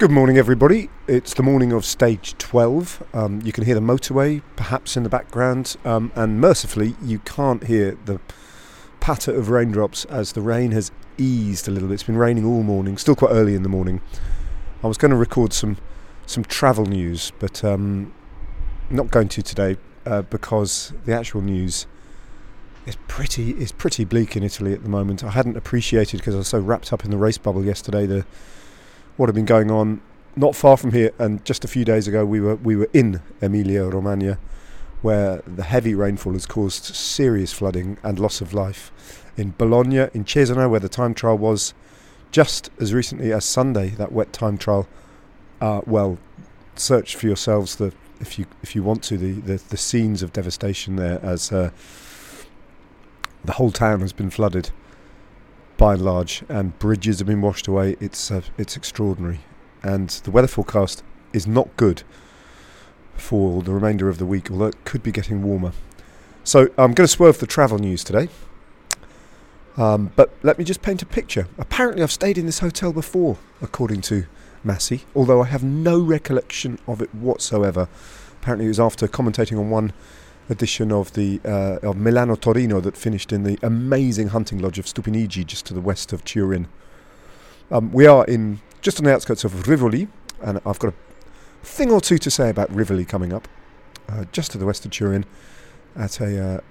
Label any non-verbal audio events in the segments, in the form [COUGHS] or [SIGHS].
Good morning, everybody. It's the morning of stage 12. Um, you can hear the motorway perhaps in the background, um, and mercifully, you can't hear the patter of raindrops as the rain has eased a little bit. It's been raining all morning, still quite early in the morning. I was going to record some some travel news, but um, not going to today uh, because the actual news is pretty is pretty bleak in Italy at the moment. I hadn't appreciated because I was so wrapped up in the race bubble yesterday. The what had been going on not far from here, and just a few days ago we were we were in Emilia Romagna, where the heavy rainfall has caused serious flooding and loss of life. In Bologna, in Cesena, where the time trial was, just as recently as Sunday, that wet time trial. Uh, well, search for yourselves the if you if you want to the the, the scenes of devastation there as uh, the whole town has been flooded by and large, and bridges have been washed away. It's uh, it's extraordinary, and the weather forecast is not good for the remainder of the week, although it could be getting warmer. So I'm going to swerve the travel news today. Um, but let me just paint a picture. Apparently, I've stayed in this hotel before, according to Massey, although I have no recollection of it whatsoever. Apparently, it was after commentating on one edition of the uh, of Milano Torino that finished in the amazing hunting lodge of Stupinigi, just to the west of Turin. Um, we are in just on the outskirts of Rivoli, and I've got a thing or two to say about Rivoli coming up, uh, just to the west of Turin, at a,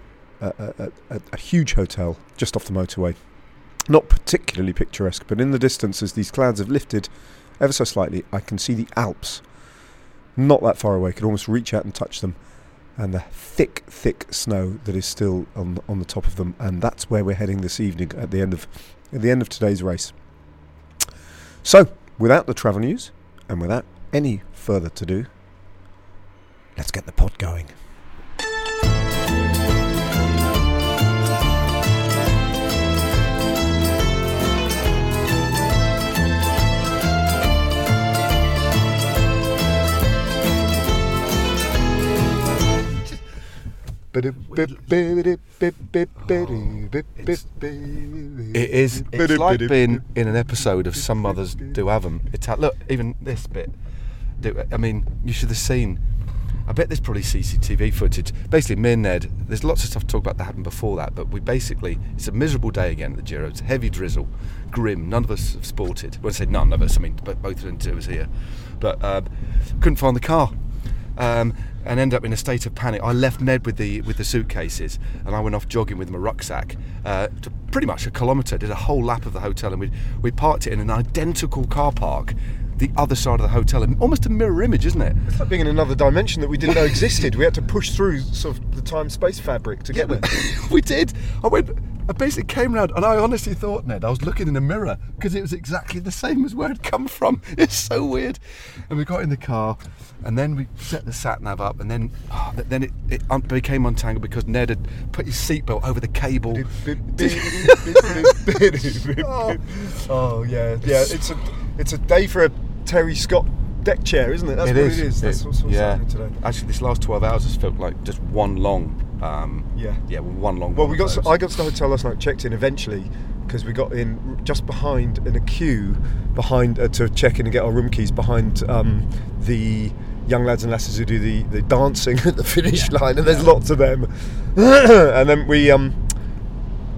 uh, a, a, a, huge hotel just off the motorway. Not particularly picturesque, but in the distance, as these clouds have lifted ever so slightly, I can see the Alps. Not that far away, could almost reach out and touch them and the thick, thick snow that is still on on the top of them, and that's where we're heading this evening at the end of at the end of today's race. So, without the travel news and without any further to do, let's get the pod going. It is. It's like being in an episode of Some Mothers Do Have 'Em. It's look, even this bit. Do- I mean, you should have seen. I bet there's probably CCTV footage. Basically, me and Ned. There's lots of stuff to talk about that happened before that, but we basically it's a miserable day again at the Giro. It's heavy drizzle, grim. None of us have sported. When I say none of us, I mean but both of them do us here. But um, couldn't find the car. Um, and ended up in a state of panic. I left Ned with the with the suitcases, and I went off jogging with my rucksack uh, to pretty much a kilometre. Did a whole lap of the hotel, and we we parked it in an identical car park, the other side of the hotel, almost a mirror image, isn't it? It's like being in another dimension that we didn't know existed. We had to push through sort of the time space fabric to get there. [LAUGHS] we did. I went. I basically came round, and I honestly thought, Ned, I was looking in a mirror because it was exactly the same as where I'd come from. [LAUGHS] It's so weird. And we got in the car, and then we set the sat nav up, and then oh, then it, it un- became untangled because Ned had put his seatbelt over the cable. oh, oh, yeah, yeah. It's a it's a day for a Terry Scott deck chair, isn't it? That's It what is. it is. That's It- what's, what's yeah. happening today. Actually, this last 12 hours has felt like just one long. Um, Yeah. Yeah, one long. Well, we got. To. I got to the hotel last night. Checked in eventually because we got in just behind in a queue behind uh, to check in and get our room keys behind um, the young lads and lasses who do the, the dancing [LAUGHS] at the finish line, and there's lots of them. [COUGHS] and then we. Um,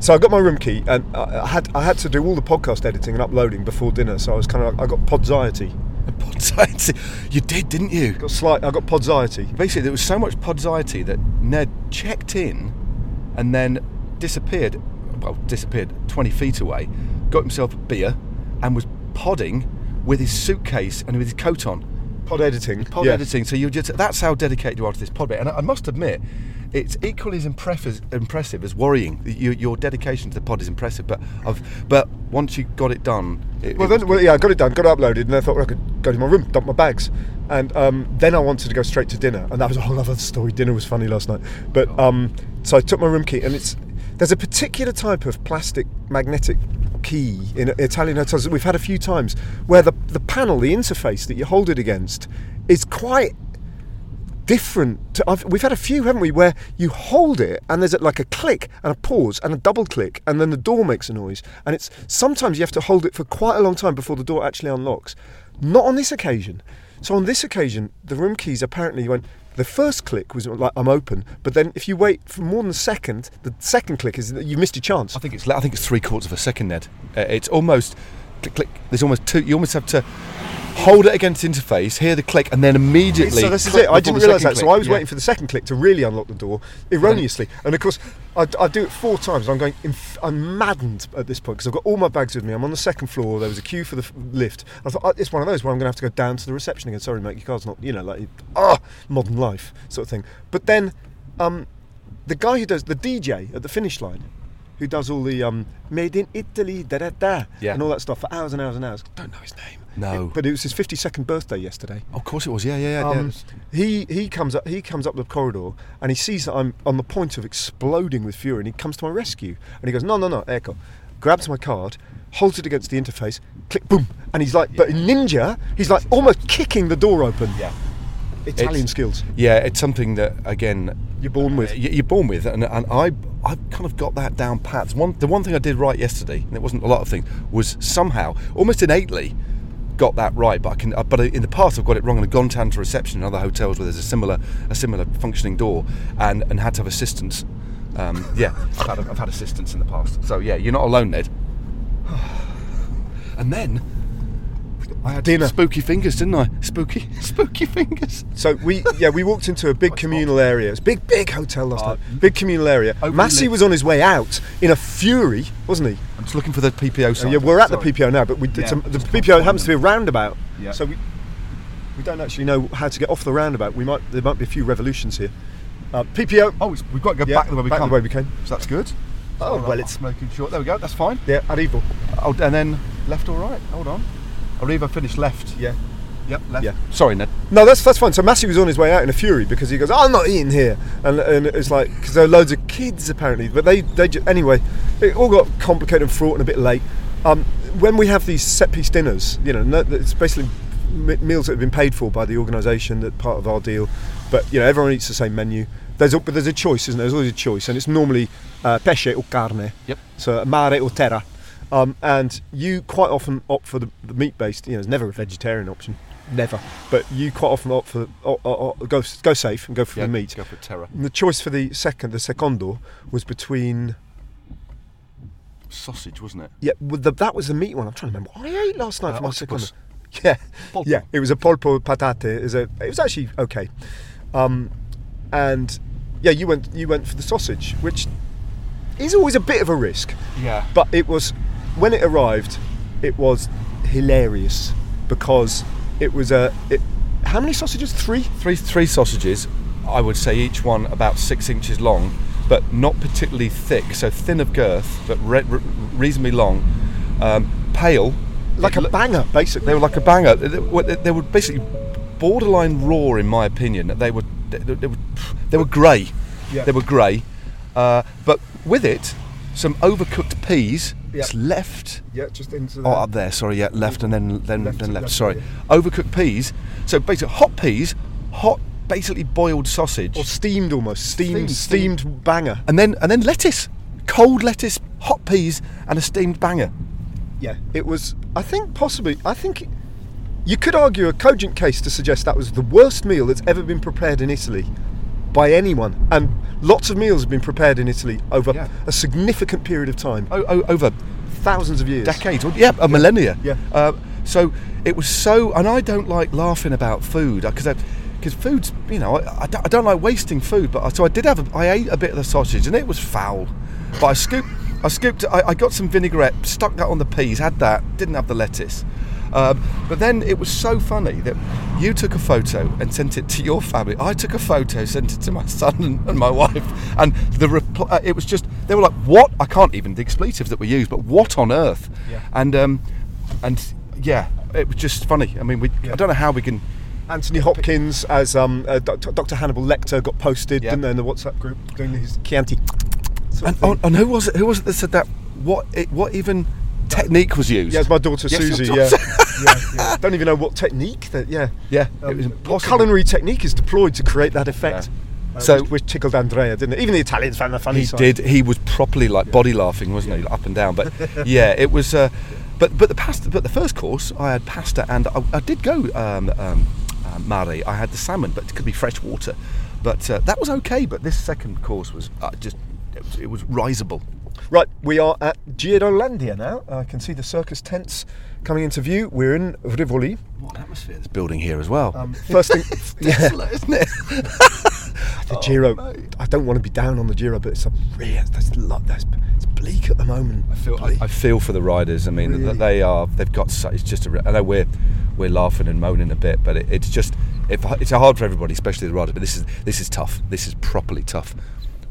so I got my room key, and I I had I had to do all the podcast editing and uploading before dinner. So I was kind of I got podsiety. [LAUGHS] Podsiety. You did, didn't you? Got slight. I got podsiety. Basically, there was so much podsiety that Ned checked in and then disappeared. Well, disappeared 20 feet away, got himself a beer, and was podding with his suitcase and with his coat on. Pod editing. Pod yeah. editing. So you just that's how dedicated you are to this pod bit. And I, I must admit, it's equally as impressive, impressive as worrying. Your, your dedication to the pod is impressive, but I've, but once you got it done, it, Well, it then, well, yeah, I got it done, got it uploaded, and I thought well, I could go to my room, dump my bags, and um, then I wanted to go straight to dinner, and that was a whole other story. Dinner was funny last night, but um, so I took my room key, and it's there's a particular type of plastic magnetic key in Italian hotels that we've had a few times, where the the panel, the interface that you hold it against, is quite different. To, we've had a few, haven't we, where you hold it and there's like a click and a pause and a double click and then the door makes a noise. And it's sometimes you have to hold it for quite a long time before the door actually unlocks. Not on this occasion. So on this occasion, the room keys apparently went. The first click was like I'm open, but then if you wait for more than a second, the second click is that you missed your chance. I think it's I think it's three quarters of a second, Ned. Uh, it's almost click click. There's almost two. You almost have to hold it against interface, hear the click, and then immediately. So this is it. I didn't realise that. So. I was Yeah. waiting for the second click to really unlock the door erroneously. And of course, I, I do it four times. I'm going. Inf- I'm maddened at this point because I've got all my bags with me. I'm on the second floor. There was a queue for the f- lift. I thought oh, it's one of those where I'm going to have to go down to the reception again. Sorry, mate, your car's not. You know, like ah, modern life sort of thing. But then, um, the guy who does the DJ at the finish line. Who does all the um, made in Italy, da da da, Yeah. and all that stuff for hours and hours and hours? Don't know his name. No. but it was his 52nd birthday yesterday. Of course it was. Yeah, yeah, yeah. yeah. Um, he he comes up he comes up the corridor and he sees that I'm on the point of exploding with fury and he comes to my rescue and he goes no no no echo grabs my card holds it against the interface click boom and he's like but ninja he's like almost kicking the door open yeah. Italian It's- skills Yeah, it's something that again you're born with you're born with, and, and I I kind of got that down pat. One the one thing I did right yesterday, and it wasn't a lot of things, was somehow almost innately got that right. But I can, uh, but in the past I've got it wrong and I've gone down to reception in other hotels where there's a similar a similar functioning door, and and had to have assistance. Um, yeah, I've had I've had assistance in the past. So yeah, you're not alone, Ned. [SIGHS] And then I had Dinner. spooky fingers, didn't I? Spooky, [LAUGHS] spooky fingers. so we yeah we walked into a big communal area it's a big big hotel last Uh, night big communal area Massey was on his way out in a fury wasn't he I'm just looking for the PPO Uh, sign. yeah, we're at Sorry. the PPO now, but we did Yeah, some, the just can't PPO find happens to be a roundabout, Yeah. so we we don't actually know how to get off the roundabout. We might there might be a few revolutions here. Uh, PPO. Oh, it's, we've got to go Yeah, back the way we back come. the way we came. So that's good. Oh, well, it's- making sure. There we go. That's fine. Yeah, Arrivo. Oh, and then left or right? Hold on. Arriva finished left. Yeah. Yep. Left. Yeah. Sorry, Ned. No, that's that's fine. So Massey was on his way out in a fury because he goes, "I'm not eating here," and and it's like because there are loads of kids apparently, but they they ju- anyway, it all got complicated and fraught and a bit late. Um, when we have these set piece dinners, you know, no, it's basically meals that have been paid for by the organisation that part of our deal, but you know everyone eats the same menu. There's a, but there's a choice, isn't there? There's always a choice, and it's normally uh, pesce or carne. Yep. So mare or terra. Um, and you quite often opt for the, the meat based. You know, there's never a vegetarian option, never. But you quite often opt for go go safe and go for Yeah, the meat. Go for terror. And the choice for the second, the secondo, was between Sausage, wasn't it? yeah, with the, that was the meat one. I'm trying to remember. I ate last night Uh, for my octopus. secondo. [LAUGHS] Yeah, Polpo. yeah. It was a polpo patate. It was a. It was actually okay. Um, and yeah, you went you went for the sausage, which is always a bit of a risk. Yeah. But it was when it arrived, it was hilarious because it was a. It, how many sausages? Three. Three three sausages. I would say each one about six inches long, but not particularly thick. So thin of girth, but re- re- reasonably long. Um, pale. Like a banger, basically. They were like a banger. They, were basically borderline raw, in my opinion. They were they, they were they were grey. Yeah. They were grey, uh, but with it, some overcooked peas. Yeah. It's left. Yeah, just into. Oh, up there. Sorry, yeah, left and then then Left, then left. left, sorry, yeah. overcooked peas. So basically, hot peas, hot, basically boiled sausage, or steamed almost. Steamed, Steamed, steamed, banger. and then and then lettuce, cold lettuce, hot peas, and a steamed banger. Yeah, it was. I think possibly. I think you could argue a cogent case to suggest that was the worst meal that's ever been prepared in Italy by anyone, and lots of meals have been prepared in Italy over Yeah. a significant period of time, O- o- over thousands of years. decades, or, yeah, a millennia. Yeah. Uh, so it was so, and I don't like laughing about food because because food's, you know, I, I, don't, I don't like wasting food. But I, so I did have, a, I ate a bit of the sausage and it was foul. But I scooped, I scooped, I, I got some vinaigrette, stuck that on the peas, had that, didn't have the lettuce. Um, but then it was so funny that you took a photo and sent it to your family. I took a photo, sent it to my son and, and my wife, and the reply. Uh, it was just they were like, "What?" I can't even the expletives that were used, but what on earth? Yeah. And um, and yeah, it was just funny. I mean, we I don't know how we can. Anthony Hopkins as um, uh, Dr. Dr. Hannibal Lecter got posted, Yeah. didn't they, in the WhatsApp group doing his Chianti. sort of And, oh, and who was it? Who was it that said that? What it, what even technique was used? Yeah, it's my daughter Yes, Susie. Yeah. daughter. yeah, yeah. Don't even know what technique that. Yeah. Yeah, Um, it was what culinary technique is deployed to create that effect? Yeah. Uh, So- which, tickled Andrea, didn't it? Even the Italians found that funny. He side. did. He was properly like body laughing, wasn't he, up and down? But [LAUGHS] yeah, it was. Uh, but but the pasta, but the first course I had pasta and I, I did go um, um, uh, mare. I had the salmon, but it could be fresh water. But uh, that was okay. But this second course was uh, just it was, it was risable. Right, we are at Girolandia now. I can see the circus tents coming into view. We're in Rivoli. What an atmosphere this building here as well. Um, first thing, [LAUGHS] yeah, isn't it? [LAUGHS] the Giro. I don't want to be down on the Giro, but it's a really there's, lo- there's, it's bleak at the moment. I feel I, I feel for the riders. I mean, Really? they are they've got. So, it's just a. I know we're we're laughing and moaning a bit, but it, it's just it, it's hard for everybody, especially the riders. But this is this is tough. This is properly tough.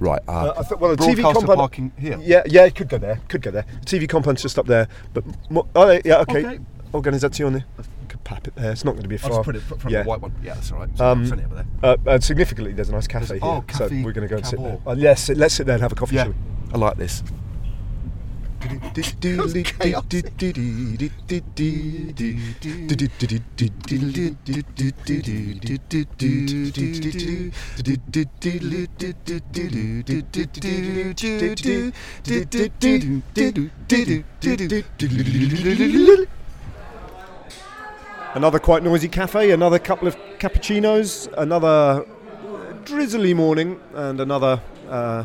Right. Uh, Uh, I thought, well, the TV compound parking here. Yeah, yeah, it could go there. Could go there. TV compound's just up there. But mo- oh, yeah, okay. Okay. Organizzazione. I could pap it there. It's not going to be a I'll far. just put it from yeah. the white one. Yeah, that's all right. Um, Send it over there. Uh, and significantly, there's a nice cafe There's- here. oh, so we're going to go and sit there. Uh, yes, let's sit there and have a coffee. Yeah, I like this. Another quite noisy cafe, another couple of cappuccinos, another drizzly morning, and another uh,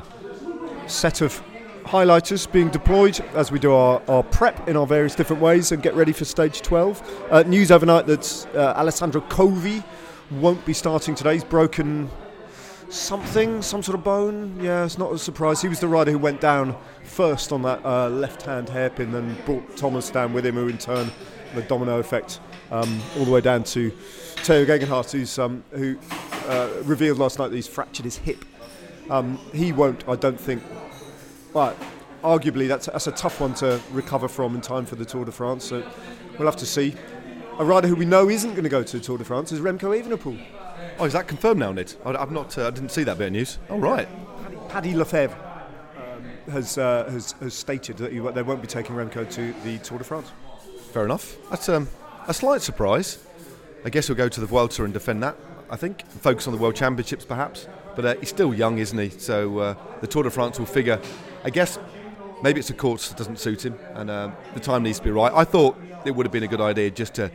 set of highlighters being deployed as we do our, our prep in our various different ways and get ready for stage 12. Uh, news overnight that uh, Alessandro Covi won't be starting today. He's broken something, some sort of bone. Yeah, it's not a surprise. He was the rider who went down first on that uh, left-hand hairpin, then brought Thomas down with him, who in turn the domino effect um, all the way down to Tao Geoghegan Hart, who's um, who uh, revealed last night that he's fractured his hip. Um, he won't, I don't think. But arguably, that's that's a tough one to recover from in time for the Tour de France. So we'll have to see. A rider who we know isn't going to go to the Tour de France is Remco Evenepoel. Oh, is that confirmed now, Ned? I, I've not. Uh, I didn't see that bit of news. All right. Paddy Lefevere um, has, uh, has has stated that he, they won't be taking Remco to the Tour de France. Fair enough. That's um, a slight surprise. I guess he'll go to the Vuelta and defend that. I think focus on the World Championships perhaps. But uh, he's still young, isn't he? So uh, the Tour de France will figure. I guess maybe it's a course that doesn't suit him, and uh, the time needs to be right. I thought it would have been a good idea just to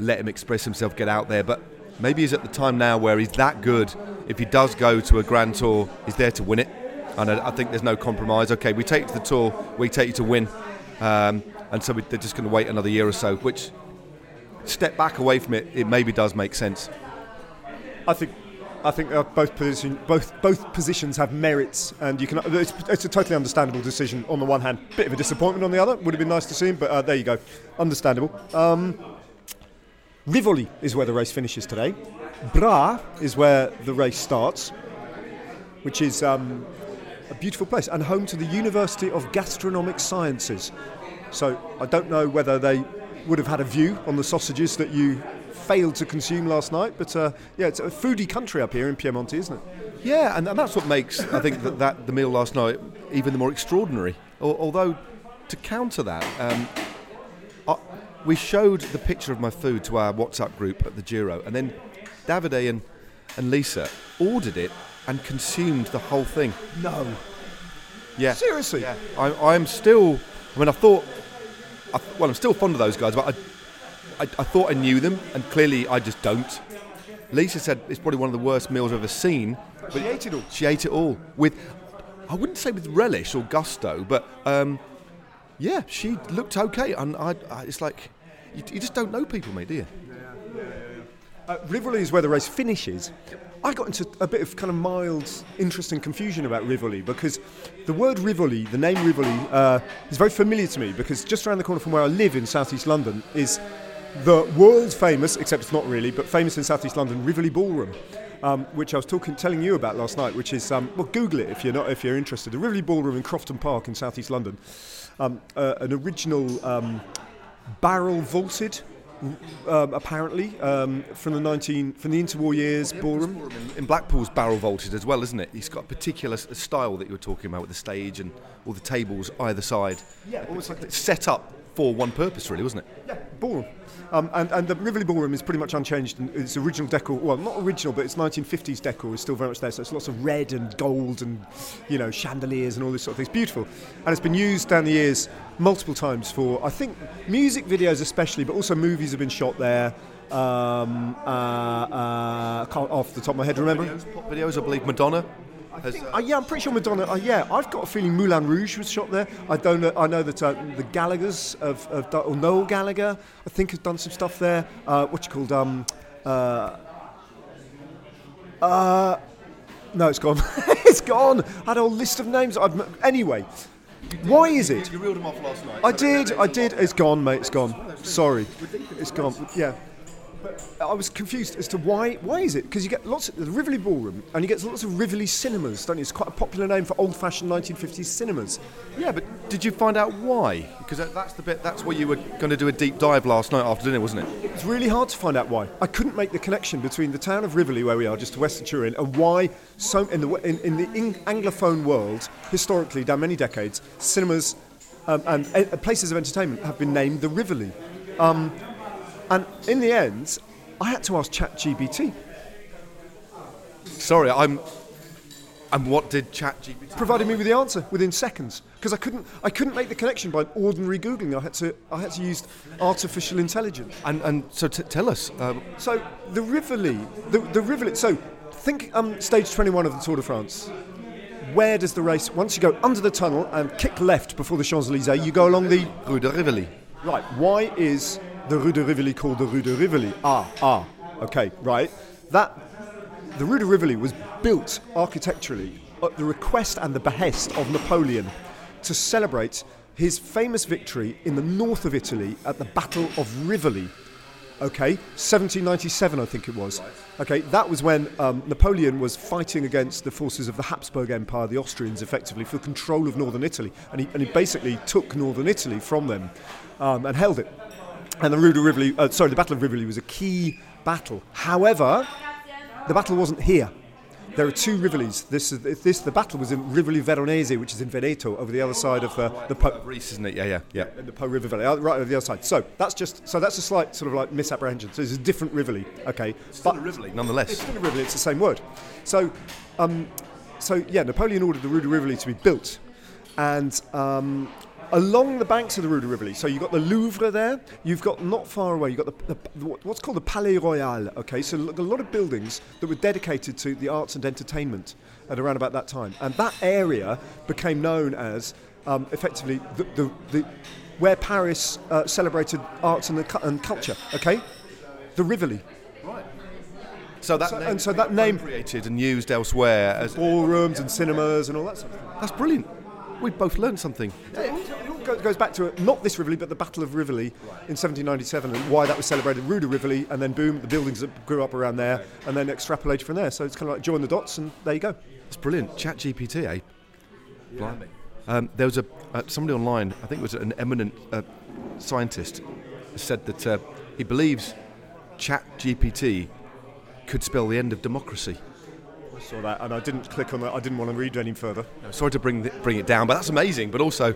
let him express himself, get out there. But maybe he's at the time now where he's that good. If he does go to a Grand Tour, he's there to win it. And I, I think there's no compromise. Okay, we take you to the Tour, we take you to win. Um, and so we, they're just going to wait another year or so, which step back away from it, it maybe does make sense. I think. I think uh, both position, both both positions have merits, and you can. It's, it's a totally understandable decision on the one hand. Bit of a disappointment on the other. Would have been nice to see him, but uh, there you go. Understandable. Um, Rivoli is where the race finishes today. Bra is where the race starts, which is um, a beautiful place and home to the University of Gastronomic Sciences. So I don't know whether they would have had a view on the sausages that you failed to consume last night, but uh, yeah, it's a foodie country up here in Piemonte, isn't it? Yeah, and, and that's what makes I think that, that the meal last night even the more extraordinary. Although to counter that, um, I, we showed the picture of my food to our WhatsApp group at the Giro, and then Davide and, and Lisa ordered it and consumed the whole thing. No. Yeah, Seriously? Yeah, I, I'm still. I mean, I thought. I, well, I'm still fond of those guys, but I, I, I thought I knew them, and clearly I just don't. Lisa said it's probably one of the worst meals I've ever seen. But She ate it all. She ate it all with, I wouldn't say with relish or gusto, but um, yeah, she looked okay. And I, I it's like, you, you just don't know people, mate, do you? Uh, Rivoli is where the race finishes. I got into a bit of kind of mild interest and confusion about Rivoli because the word Rivoli, the name Rivoli, uh, is very familiar to me because just around the corner from where I live in southeast London is the world famous, except it's not really, but famous in southeast London, Rivoli Ballroom. Um, which I was talking, telling you about last night, which is um, well, Google it if you're not, if you're interested. The Rivoli Ballroom in Crofton Park in southeast London, um, uh, an original um, barrel vaulted um, apparently um, from the 19 from the interwar years ballroom. In, in Blackpool's barrel vaulted as well, isn't it? He's got a particular style that you were talking about with the stage and all the tables either side. Yeah, almost like It's set up for one purpose, really, wasn't it? Yeah, ballroom. Um, and, and the Rivoli Ballroom is pretty much unchanged. And its original decor, well, not original, but its 1950s decor is still very much there. So it's lots of red and gold and, you know, chandeliers and all this sort of things. Beautiful. And it's been used down the years multiple times for, I think, music videos especially, but also movies have been shot there. Um, uh, uh, can't off the top of my head remember. Videos, pop videos, I believe Madonna has, uh, yeah, I'm pretty sure Madonna. Uh, yeah, I've got a feeling Moulin Rouge was shot there. I don't know. I know that uh, the Gallagher's of, of done, or Noel Gallagher, I think, has done some stuff there. Uh, what you called? Um, uh, uh, no, it's gone. [LAUGHS] it's gone. I had a whole list of names. I'd, anyway, why is it? You reeled them off last night. I did. I did. It's gone, mate. It's gone. Sorry. It's gone. Yeah. I was confused as to why. Why is it? Because you get lots of the Rivoli Ballroom, and you get lots of Rivoli cinemas, don't you? It's quite a popular name for old-fashioned 1950s cinemas. Yeah, but did you find out why? Because that's the bit. That's where you were going to do a deep dive last night after dinner, wasn't it? It's really hard to find out why. I couldn't make the connection between the town of Rivoli, where we are, just to west of Turin, and why so in the in, in the Anglophone world, historically, down many decades, cinemas um, and uh, places of entertainment have been named the Rivoli. Um, and in the end, I had to ask ChatGPT. Sorry, I'm. And what did ChatGPT? Provided me with the answer within seconds because I couldn't. I couldn't make the connection by ordinary googling. I had to. I had to use artificial intelligence. And and so t- tell us. Um, so the Rivoli, the the Rivoli. So think um, stage 21 of the Tour de France. Where does the race? Once you go under the tunnel and kick left before the Champs Elysees, you go along the Rue de Rivoli. Right. Why is the Rue de Rivoli called the Rue de Rivoli. Ah, ah, okay, right. That the Rue de Rivoli was built architecturally at the request and the behest of Napoleon to celebrate his famous victory in the north of Italy at the Battle of Rivoli. Okay, 1797, I think it was. Okay, that was when um, Napoleon was fighting against the forces of the Habsburg Empire, the Austrians, effectively for control of northern Italy, and he, and he basically took northern Italy from them um, and held it. And the Rue de Rivoli, uh, sorry, the Battle of Rivoli was a key battle. However, the battle wasn't here. There are two Rivolis. This, this, the battle was in Rivoli Veronese, which is in Veneto, over the other side of the the Po. Greece, isn't it? Yeah, yeah, yeah. The Po River Valley, uh, right over the other side. So that's just so that's a slight sort of like misapprehension. So it's a different Rivoli, okay? It's still but a Rivoli, nonetheless. It's still a Rivoli. It's the same word. So, um, so yeah, Napoleon ordered the Rue de Rivoli to be built, and um, along the banks of the Rue de Rivoli. So you've got the Louvre there. You've got not far away. You've got the, the, what's called the Palais Royal. Okay, so a lot of buildings that were dedicated to the arts and entertainment at around about that time, and that area became known as um, effectively the, the, the, where Paris uh, celebrated arts and, and culture. Okay, the Rivoli. Right. So that so, name and so that name created and used elsewhere as ballrooms and cinemas and all that sort of thing. That's brilliant. We've both learned something. It all goes back to not this Rivoli, but the Battle of Rivoli in 1797 and why that was celebrated. Rue de Rivoli, and then boom, the buildings that grew up around there, and then extrapolated from there. So it's kind of like join the dots, and there you go. It's brilliant. Chat GPT, eh? Yeah. Um, there was a uh, somebody online, I think it was an eminent uh, scientist, said that uh, he believes Chat GPT could spell the end of democracy saw that, and I didn't click on that. I didn't want to read any further. No, sorry to bring the, bring it down, but that's amazing. But also,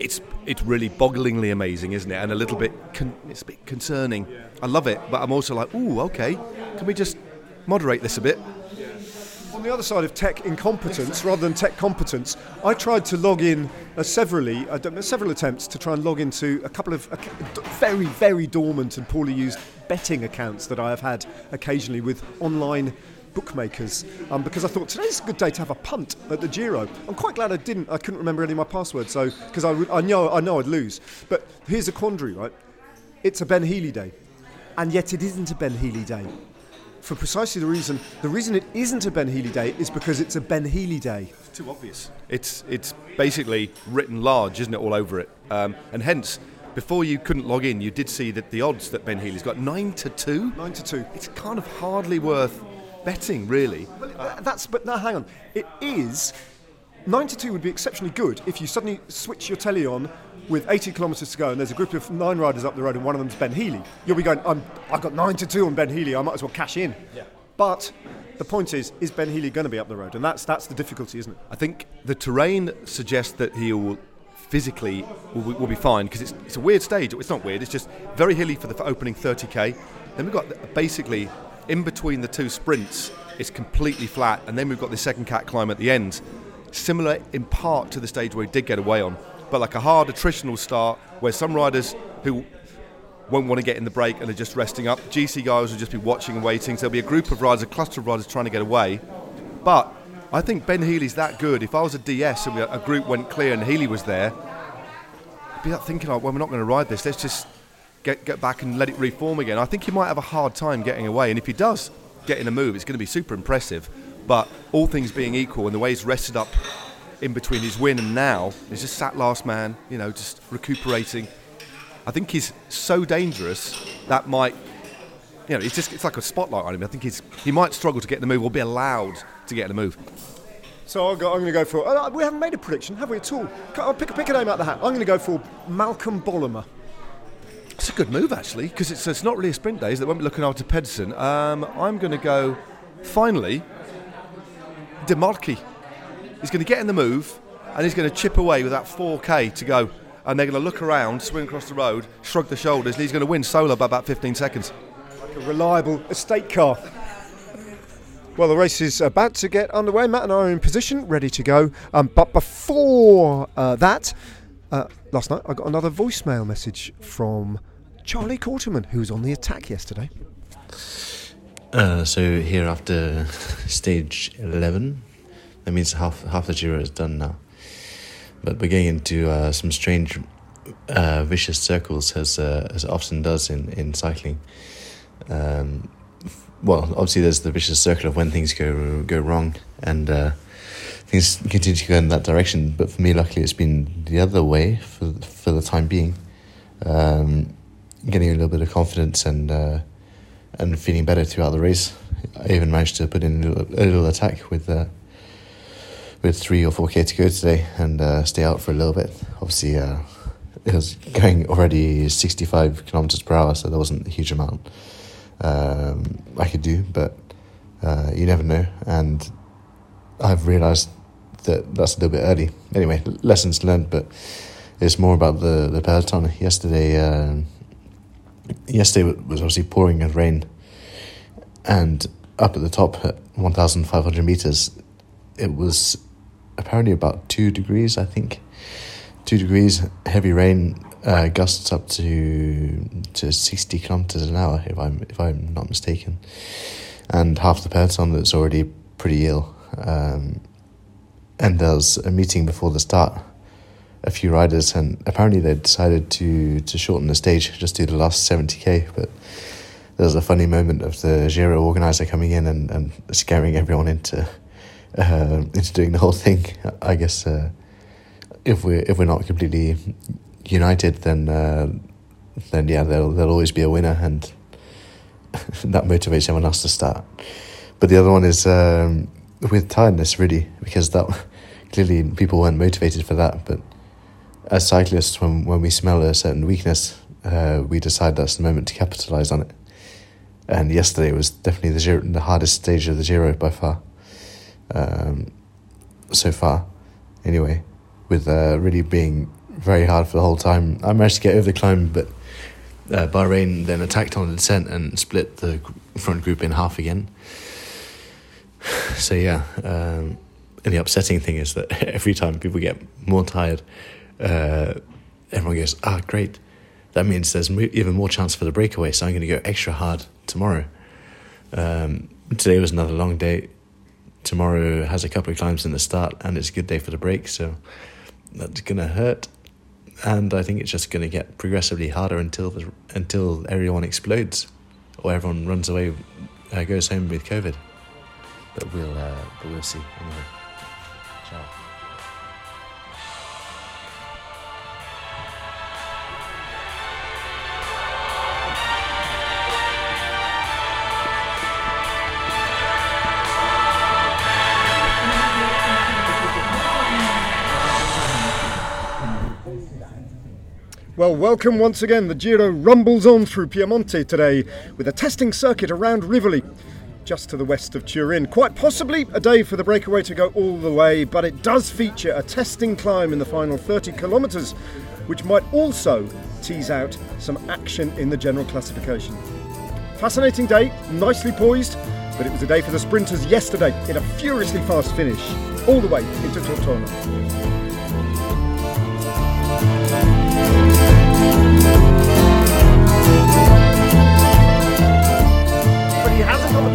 it's it's really bogglingly amazing, isn't it? And a little bit con- it's a bit concerning. I love it, but I'm also like, ooh, okay. Can we just moderate this a bit? On the other side of tech incompetence rather than tech competence, I tried to log in uh, severally, uh, several attempts to try and log into a couple of uh, very, very dormant and poorly used betting accounts that I have had occasionally with online bookmakers um, because I thought today's a good day to have a punt at the Giro. I'm quite glad I didn't. I couldn't remember any of my passwords, so because I, I know I know I'd lose. But here's a quandary, right? It's a Ben Healy day, and yet it isn't a Ben Healy day. For precisely the reason, the reason it isn't a Ben Healy day is because it's a Ben Healy day. It's too obvious. It's it's basically written large, isn't it, all over it, um, and hence before you couldn't log in, you did see that the odds that Ben Healy's got nine to two. Nine to two. It's kind of hardly worth betting, really. Well, that's but now hang on. It is 92 would be exceptionally good if you suddenly switch your telly on with 80 kilometres to go and there's a group of nine riders up the road and one of them's Ben Healy. You'll be going, i have got 9 to 2 on Ben Healy, I might as well cash in. Yeah. But the point is, is Ben Healy going to be up the road? And that's, that's the difficulty, isn't it? I think the terrain suggests that he will physically will, will be fine because it's, it's a weird stage. It's not weird. It's just very hilly for the opening 30k. Then we've got basically in between the two sprints, it's completely flat, and then we've got the second cat climb at the end, similar in part to the stage where he did get away on, but like a hard attritional start where some riders who won't want to get in the break and are just resting up. GC guys will just be watching and waiting. So there'll be a group of riders, a cluster of riders trying to get away. But I think Ben Healy's that good. If I was a DS and a group went clear and Healy was there, I'd be thinking, oh, well, we're not going to ride this. Let's just get, get back and let it reform again. I think he might have a hard time getting away. And if he does get in a move, it's going to be super impressive. But all things being equal, and the way he's rested up in between his win and now, he's just sat last man, you know, just recuperating. I think he's so dangerous that might, you know, it's just it's like a spotlight on him. I think he's he might struggle to get the move or be allowed to get the move. So i am going to go for. Uh, we haven't made a prediction, have we at all? I'll pick, pick a name out of the hat. I'm going to go for Malcolm Bollimer. It's a good move actually because it's, it's not really a sprint day. So They won't be looking after Pedersen. Um, I'm going to go finally. De Marchi. He's going to get in the move and he's going to chip away with that 4k to go. And they're going to look around, swing across the road, shrug the shoulders, and he's going to win solo by about 15 seconds. Like a reliable estate car. Well, the race is about to get underway. Matt and I are in position, ready to go. Um, but before uh, that, uh, last night I got another voicemail message from Charlie Quarterman, who was on the attack yesterday. Uh, so here after [LAUGHS] stage eleven, that means half half the Giro is done now. But we're getting into uh, some strange, uh, vicious circles as uh, as it often does in in cycling. Um, well, obviously there's the vicious circle of when things go go wrong and uh, things continue to go in that direction. But for me, luckily, it's been the other way for for the time being. Um, getting a little bit of confidence and uh, and feeling better throughout the race. I even managed to put in a little, a little attack with uh, with three or four k to go today and uh, stay out for a little bit. Obviously, uh, it was going already sixty five kilometers per hour, so there wasn't a huge amount um, I could do, but uh, you never know. And I've realised that that's a little bit early. Anyway, lessons learned, but it's more about the the peloton. Yesterday, uh, yesterday was obviously pouring with rain, and up at the top at one thousand five hundred meters, it was apparently about two degrees. I think two degrees, heavy rain, uh, gusts up to to sixty kilometers an hour, if I'm if I'm not mistaken, and half the peloton that's already pretty ill. Um, and there was a meeting before the start, a few riders, and apparently they decided to to shorten the stage, just do the last seventy k. But there was a funny moment of the Giro organizer coming in and, and scaring everyone into uh, into doing the whole thing. I guess uh, if we if we're not completely united, then uh, then yeah, there'll there'll always be a winner, and [LAUGHS] that motivates everyone else to start. But the other one is um, with tiredness, really, because that clearly people weren't motivated for that. But as cyclists, when when we smell a certain weakness, uh, we decide that's the moment to capitalize on it. And yesterday was definitely the the hardest stage of the Giro by far. Um, so far, anyway, with uh, really being very hard for the whole time. I managed to get over the climb, but uh, Bahrain then attacked on the descent and split the front group in half again. So yeah, um, and the upsetting thing is that [LAUGHS] every time people get more tired, uh, everyone goes, "Ah, great! That means there's even more chance for the breakaway. So I'm going to go extra hard tomorrow." Um, today was another long day. Tomorrow has a couple of climbs in the start, and it's a good day for the break. So that's going to hurt and I think it's just going to get progressively harder until until everyone explodes, or everyone runs away, uh, goes home with COVID. But we'll uh, but we'll see anyway. Ciao. Well, welcome once again. The Giro rumbles on through Piemonte today with a testing circuit around Rivoli. Just to the west of Turin. Quite possibly a day for the breakaway to go all the way, but it does feature a testing climb in the final 30 kilometres, which might also tease out some action in the general classification. Fascinating day, nicely poised, but it was a day for the sprinters yesterday in a furiously fast finish, all the way into Tortona.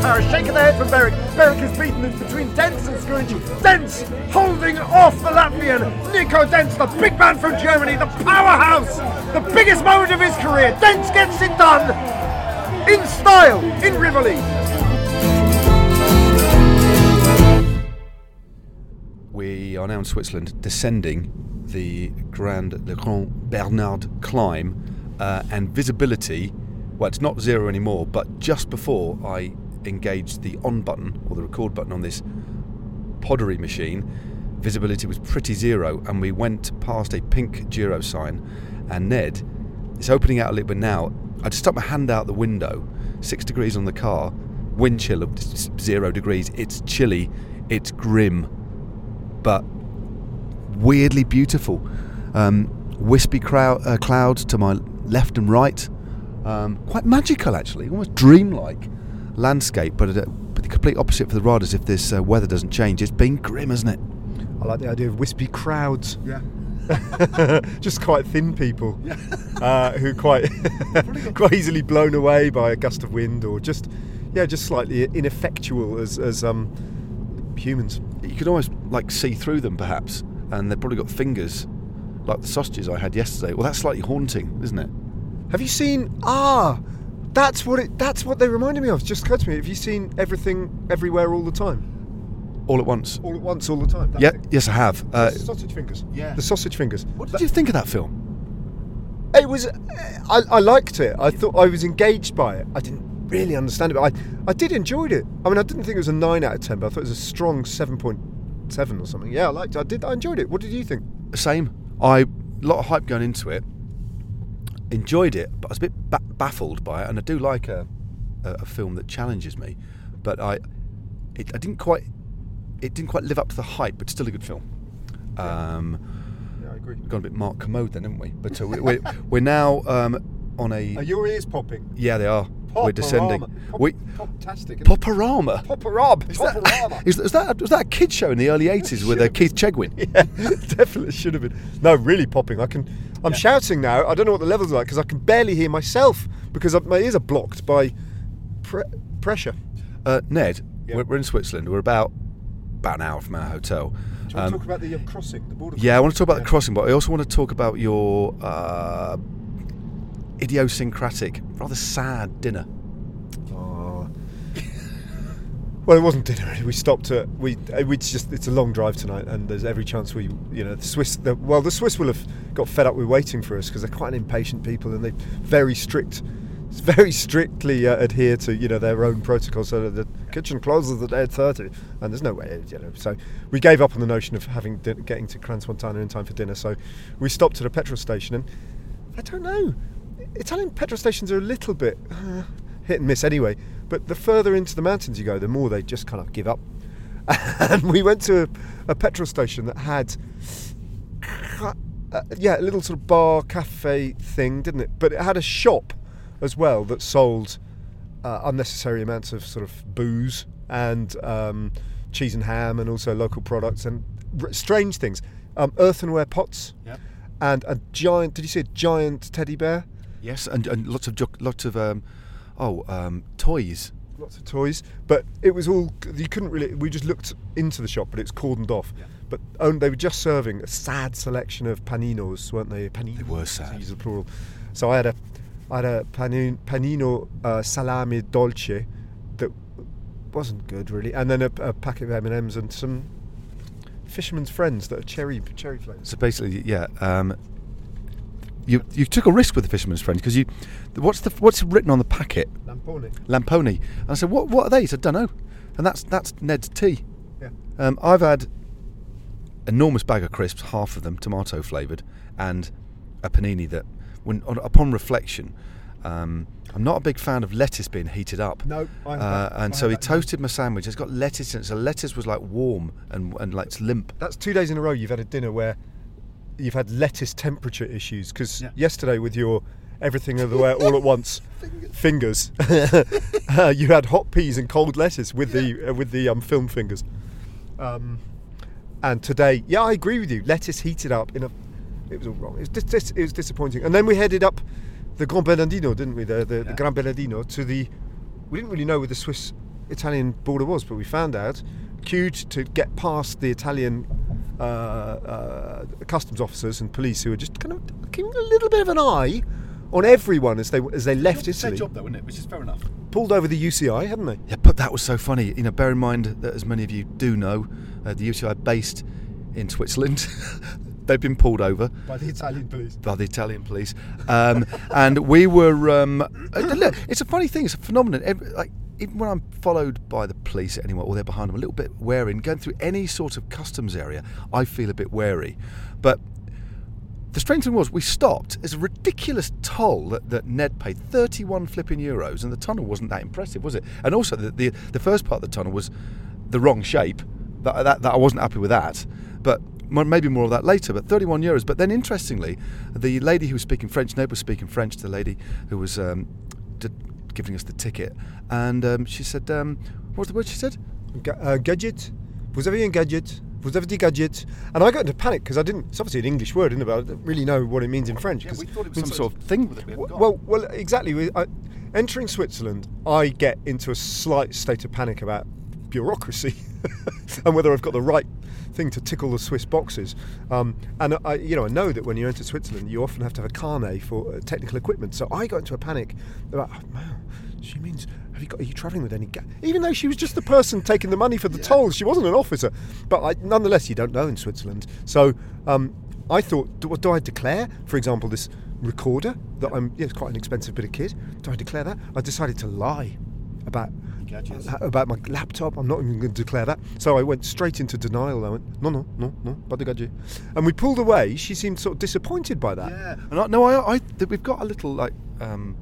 Shaking their head from Beric. Beric is beaten in between Denz and Skujins. Denz holding off the Latvian. Nico Denz, the big man from Germany, the powerhouse, the biggest moment of his career. Denz gets it done in style, in Rivoli. We are now in Switzerland, descending the Grand Le Grand Bernard climb, uh, and visibility. Well, it's not zero anymore, but just before I engaged the on button or the record button on this Poddery machine, visibility was pretty zero, and we went past a pink Giro sign. And Ned, it's opening out a little bit now. I just stuck my hand out the window, six degrees on the car, wind chill of zero degrees. It's chilly, it's grim, but weirdly beautiful. Um, wispy crowd, uh, clouds to my left and right. Um, quite magical, actually, almost dreamlike landscape, but, a, but the complete opposite for the riders if this uh, weather doesn't change. It's been grim, hasn't it? I like the idea of wispy crowds. Yeah. [LAUGHS] just quite thin people yeah. [LAUGHS] uh, who quite [LAUGHS] quite easily blown away by a gust of wind or just yeah just slightly ineffectual as, as um, humans you could almost like see through them perhaps and they've probably got fingers like the sausages I had yesterday well that's slightly haunting isn't it have you seen ah that's what it. That's what they reminded me of. Just occurred to me. Have you seen everything, everywhere, all the time? All at once. All at once, all the time. yeah. Yes, I have. Uh, sausage fingers. Yeah. The sausage fingers. What did that, you think of that film? It was. I, I liked it. I thought I was engaged by it. I didn't really understand it, but I, I did enjoy it. I mean, I didn't think it was a nine out of ten, but I thought it was a strong seven point seven or something. Yeah, I liked it. I did. I enjoyed it. What did you think? The same. I a lot of hype going into it enjoyed it, but I was a bit ba- baffled by it. And I do like a, a, a film that challenges me, but I, it, I didn't quite, it didn't quite live up to the hype. But still a good film. Um, yeah, I agree. We've gone a bit Mark Kermode then, haven't we? But uh, we, we're, [LAUGHS] we're now um, on a. Are your ears popping? Yeah, they are. We're descending. Pop, we fantastic. Poporama. Is, that, is, is that was that a kid show in the early [LAUGHS] eighties with uh, Keith Chegwin? Yeah, [LAUGHS] definitely should have been. No, really popping. I can. I'm yeah. shouting now. I don't know what the levels are like because I can barely hear myself because my ears are blocked by pre- pressure. Uh, Ned, yeah. we're, we're, in Switzerland. We're about about an hour from our hotel. Do you want um, to talk about the uh, crossing, the border? Yeah, I want to talk about yeah. the crossing, but I also want to talk about your uh, idiosyncratic, rather sad dinner. Oh. well, it wasn't dinner. We stopped at we. Uh, we just. It's a long drive tonight, and there's every chance we, you know, the Swiss. The, well, the Swiss will have got fed up with waiting for us because they're quite an impatient people, and they very strict, very strictly uh, adhere to you know their own protocol. So the kitchen closes at eight thirty, and there's no way, you know. So we gave up on the notion of having getting to Crans Montana in time for dinner. So we stopped at a petrol station, and I don't know. Italian petrol stations are a little bit uh, hit and miss anyway, but the further into the mountains you go, the more they just kind of give up. [LAUGHS] and we went to a, a petrol station that had, uh, yeah, a little sort of bar cafe thing, didn't it? But it had a shop as well that sold uh, unnecessary amounts of sort of booze and um, cheese and ham and also local products and r- strange things. Um, earthenware pots yep. and a giant, did you see a giant teddy bear? Yes, and, and lots of lots of um, oh um, toys. Lots of toys, but it was all you couldn't really. We just looked into the shop, but it's cordoned off. Yeah. But only, they were just serving a sad selection of paninos, weren't they? Paninos. They were sad. Use the plural. So I had a, I had a panino, panino uh, salami dolce that wasn't good really, and then a, a packet of M and M's and some fisherman's friends that are cherry cherry flavours. So basically, yeah, um, you you took a risk with the fisherman's friend because you what's the what's written on the packet? Lamponi. Lamponi. And I said, what what are they? He said, don't know. And that's that's Ned's tea. Yeah. Um, I've had enormous bag of crisps, half of them tomato flavoured, and a panini that, when on, upon reflection, Um, I'm not a big fan of lettuce being heated up. No, Uh, and I so he toasted my sandwich. It's got lettuce in it. So lettuce was like warm and and like limp. That's two days in a row you've had a dinner where you've had lettuce temperature issues. Because Yeah. yesterday with your everything of the way all at [LAUGHS] once fingers, [LAUGHS] uh, you had hot peas and cold lettuce with the uh, with the um, film fingers. Um, and today, yeah, I agree with you. Lettuce heated up in a, it was all wrong. It was, dis- dis- it was disappointing. And then we headed up the Gran Bernardino, didn't we? The, the, the Yeah. Gran Bernardino to the. We didn't really know where the Swiss Italian border was, but we found out. Queued to get past the Italian uh, uh, customs officers and police who were just kind of keeping a little bit of an eye on everyone as they as they left It's their job though, isn't it? Which is fair enough. Pulled over the UCI, hadn't they? Yeah, but that was so funny. You know, bear in mind that as many of you do know, uh, the UCI based in Switzerland. [LAUGHS] They've been pulled over By the Italian police. by the Italian police, um, [LAUGHS] and we were. Um, uh, look, it's a funny thing. It's a phenomenon. Every, like even when I'm followed by the police anywhere, or they're behind them, a little bit wary. And going through any sort of customs area, I feel a bit wary. But the strange thing was, we stopped. It's a ridiculous toll that, that Ned paid, 31 flipping euros, and the tunnel wasn't that impressive, was it? And also, the, the, the first part of the tunnel was the wrong shape. That, that, that I wasn't happy with that. But maybe more of that later. But 31 euros. But then, interestingly, the lady who was speaking French, Ned was speaking French, the lady who was um, giving us the ticket, and um, she said, um, what was the word she said? Ga- uh, gadget. Vous avez un gadget? Vous avez des gadgets? And I got into panic because I didn't. It's obviously an English word, isn't it? But I don't really know what it means in French. Yeah, 'cause we thought it was Some some sort of thing. that we W- Well, well, exactly. We- I, entering Switzerland, I get into a slight state of panic about bureaucracy [LAUGHS] and whether I've got the right thing to tickle the Swiss boxes. Um, and I, you know, I know that when you enter Switzerland, you often have to have a carnet for uh, technical equipment. So I got into a panic about, oh, man, she means. Have you got, are you travelling with any ga-? Even though she was just the person taking the money for the tolls, she wasn't an officer. But I, nonetheless, you don't know in Switzerland. So um, I thought, do, what do I declare? For example, this recorder that I'm, yeah, it's quite an expensive bit of kit. Do I declare that? I decided to lie about Gadgets. uh, about my laptop. I'm not even going to declare that. So I went straight into denial. I went, no, no, no, no, pas de gadget. And we pulled away. She seemed sort of disappointed by that. Yeah. And I, no, I, I, we've got a little like, um,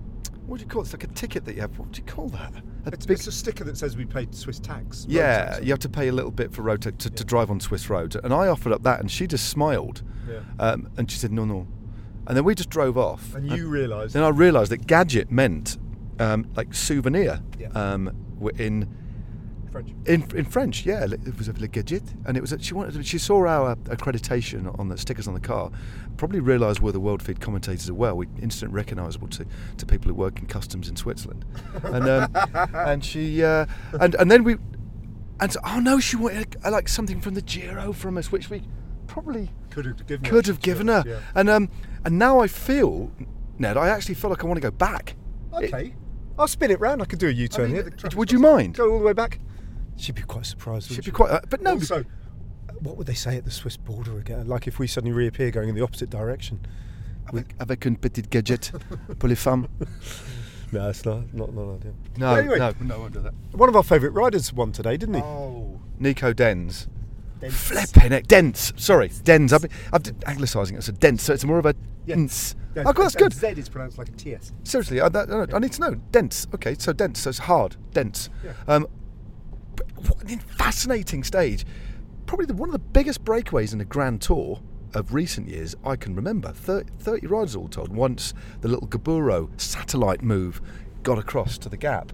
what do you call it? It's like a ticket that you have. What do you call that? A It's, big- it's a sticker that says we paid Swiss tax. yeah, tax. you have to pay a little bit for road to, to, to drive on Swiss roads. And I offered up that, and she just smiled, Yeah. um, and she said no, no. And then we just drove off. And you realised. Then I realised that gadget meant um, like souvenir. Yeah. Um, in French. in in French, yeah, it was a le gadget, and it was. She wanted. She saw our accreditation on the stickers on the car. Probably realised we're the World Feed commentators as well. We instant recognisable to, to people who work in customs in Switzerland, [LAUGHS] and um, and she uh, and and then we and so, oh no, she wanted uh, like something from the Giro from us, which we probably Could have given her. could have given her, Yeah. and um and now I feel, Ned, I actually feel like I want to go back. It- Okay. I'll spin it round. I could do a U turn I mean, here. Would you mind? Go all the way back. She'd be quite surprised. Should wouldn't be she? quite, uh, but no, Also, what would they say at the Swiss border again? Like if we suddenly reappear going in the opposite direction. avec, avec une petite gadget pour les femmes. [LAUGHS] No, it's not. Not, not an idea. No, Anyway. no, no, I won't do that. One of our favourite riders won today, didn't he? Oh. Nico Denz. Dens. Flipping it. Dens. Sorry, Dens. I've been, I've been anglicising it. So Dens. So it's more of a Dens. Yeah, oh, that's good. Z is pronounced like a TS. Seriously, I, that, I need to know. Dense. Okay, so dense. So it's hard. Dense. Yeah. Um, but what a fascinating stage. Probably the, one of the biggest breakaways in the Grand Tour of recent years I can remember. 30, 30 riders all told. Once the little Gabburo satellite move got across to the gap,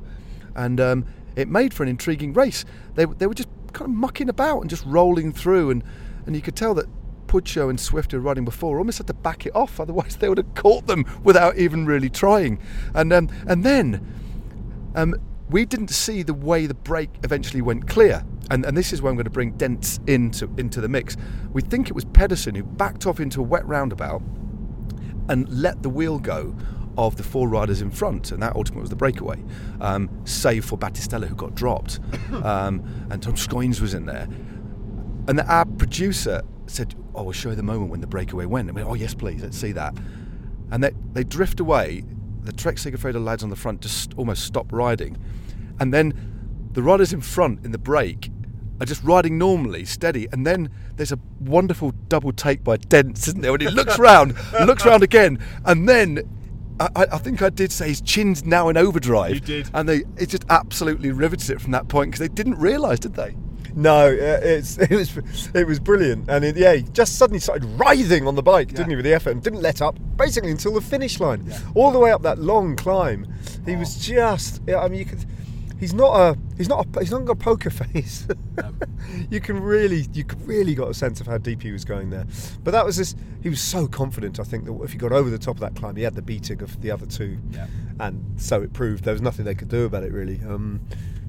and um, it made for an intriguing race. They, they were just kind of mucking about and just rolling through, and, and you could tell that Puccio and Swift who were riding before almost had to back it off, otherwise they would have caught them without even really trying. And um, and then um, we didn't see the way the break eventually went clear. And, and this is where I'm going to bring Denz into into the mix. We think it was Pedersen who backed off into a wet roundabout and let the wheel go of the four riders in front, and that ultimately was the breakaway. Um, save for Battistella, who got dropped, [COUGHS] um, and Tom Skujins was in there. And the, our producer said, "Oh, we'll show you the moment when the breakaway went." And we, "Oh, yes, please, let's see that." And they they drift away. The Trek Segafredo lads on the front just almost stop riding, and then the riders in front in the break are just riding normally, steady. And then there's a wonderful double take by Denz, isn't there? When he looks [LAUGHS] round, looks round again, and then I, I, think I did say his chin's now in overdrive. You did, and they it just absolutely riveted it from that point because they didn't realise, did they? No, uh, it's [LAUGHS] it was it was brilliant, and it, yeah, he just suddenly started writhing on the bike, yeah. didn't he, with the effort, and didn't let up basically until the finish line, yeah. all the way up that long climb. He oh. was just, I mean, you could. He's not a he's not a, he's not got a poker [LAUGHS] face. No. you can really you really got a sense of how deep he was going there. But that was this. He was so confident. I think that if he got over the top of that climb, he had the beating of the other two, yeah. and so it proved there was nothing they could do about it really. Um,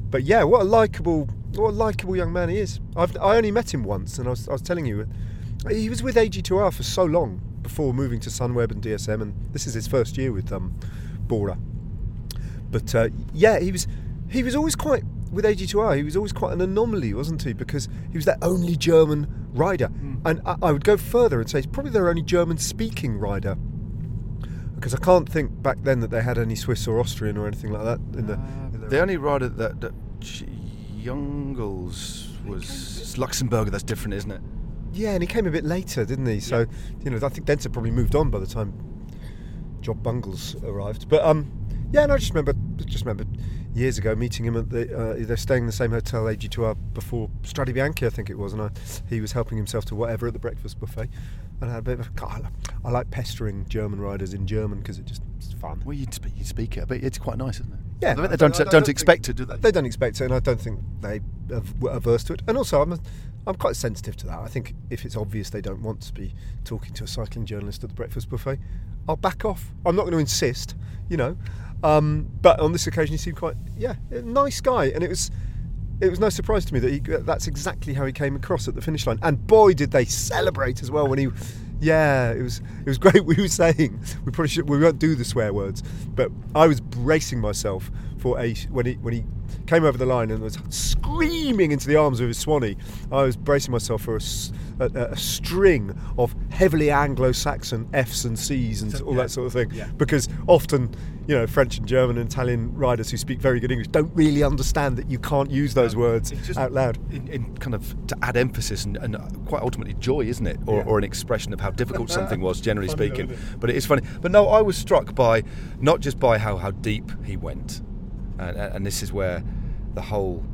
but yeah, what a likable, what a likable young man he is. I've I only met him once, and I was, I was telling you, he was with AG2R for so long before moving to Sunweb and DSM, and this is his first year with um, Bora. But uh, yeah, he was he was always quite with AG2R. He was always quite an anomaly, wasn't he? Because he was their only German rider, mm. and I, I would go further and say he's probably their only German-speaking rider because I can't think back then that they had any Swiss or Austrian or anything like that in the. In the, the only rider that, that Jungels was Luxembourg. That's different, isn't it? Yeah, and he came a bit later, didn't he? So, you know, I think Dentzer probably moved on by the time Bob Jungels arrived. But um, yeah, and I just remember, just remember years ago meeting him at the. Uh, they're staying in the same hotel AG2R before Strade Bianche, I think it was, and I, he was helping himself to whatever at the breakfast buffet. And I had a bit of God, I like pestering German riders in German because it just it's fun. Well, you'd speak, you'd speak it, but it's quite nice, isn't it? Yeah, they don't, don't, don't expect it, do they? They don't expect it, and I don't think they are averse to it. And also, I'm a, I'm quite sensitive to that. I think if it's obvious they don't want to be talking to a cycling journalist at the breakfast buffet, I'll back off. I'm not going to insist, you know. Um, but on this occasion, he seemed quite, yeah, nice guy, and it was. It was no surprise to me that he, that's exactly how he came across at the finish line. And boy, did they celebrate as well when he yeah, it was it was [LAUGHS] great. We were saying we probably should we won't do the swear words, but I was bracing myself for a when he when he came over the line and was screaming into the arms of his soigneur. I was bracing myself for a, a, a string of heavily Anglo-Saxon Fs and Cs and so, all yeah. that sort of thing, yeah. because often you know French and German and Italian riders who speak very good English don't really understand that you can't use those words out loud. In, in, kind of to add emphasis and, and, quite ultimately joy, isn't it, or, yeah. or an expression of how difficult something was, [LAUGHS] generally speaking. But it is funny. But no, I was struck by not just by how how deep he went and, and this is where the whole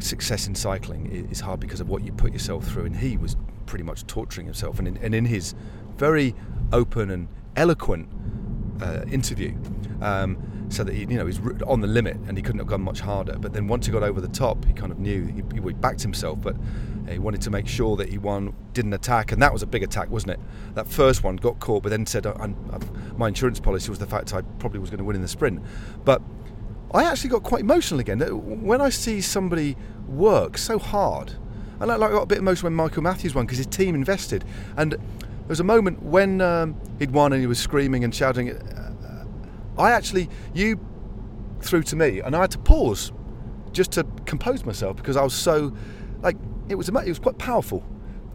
success in cycling is hard because of what you put yourself through. And he was pretty much torturing himself. And in, and in his very open and eloquent uh, interview, um, so that he, you know, he's on the limit and he couldn't have gone much harder. But then once he got over the top, he kind of knew he, he backed himself, but he wanted to make sure that he won, didn't attack, and that was a big attack, wasn't it? That first one got caught, but then said, "My insurance policy was the fact I probably was going to win in the sprint." But I actually got quite emotional again. When I see somebody work so hard, and I got a bit emotional when Michael Matthews won because his team invested. And there was a moment when um, he'd won and he was screaming and shouting. Uh, I actually, you threw to me, and I had to pause just to compose myself because I was so, like, it was it was quite powerful.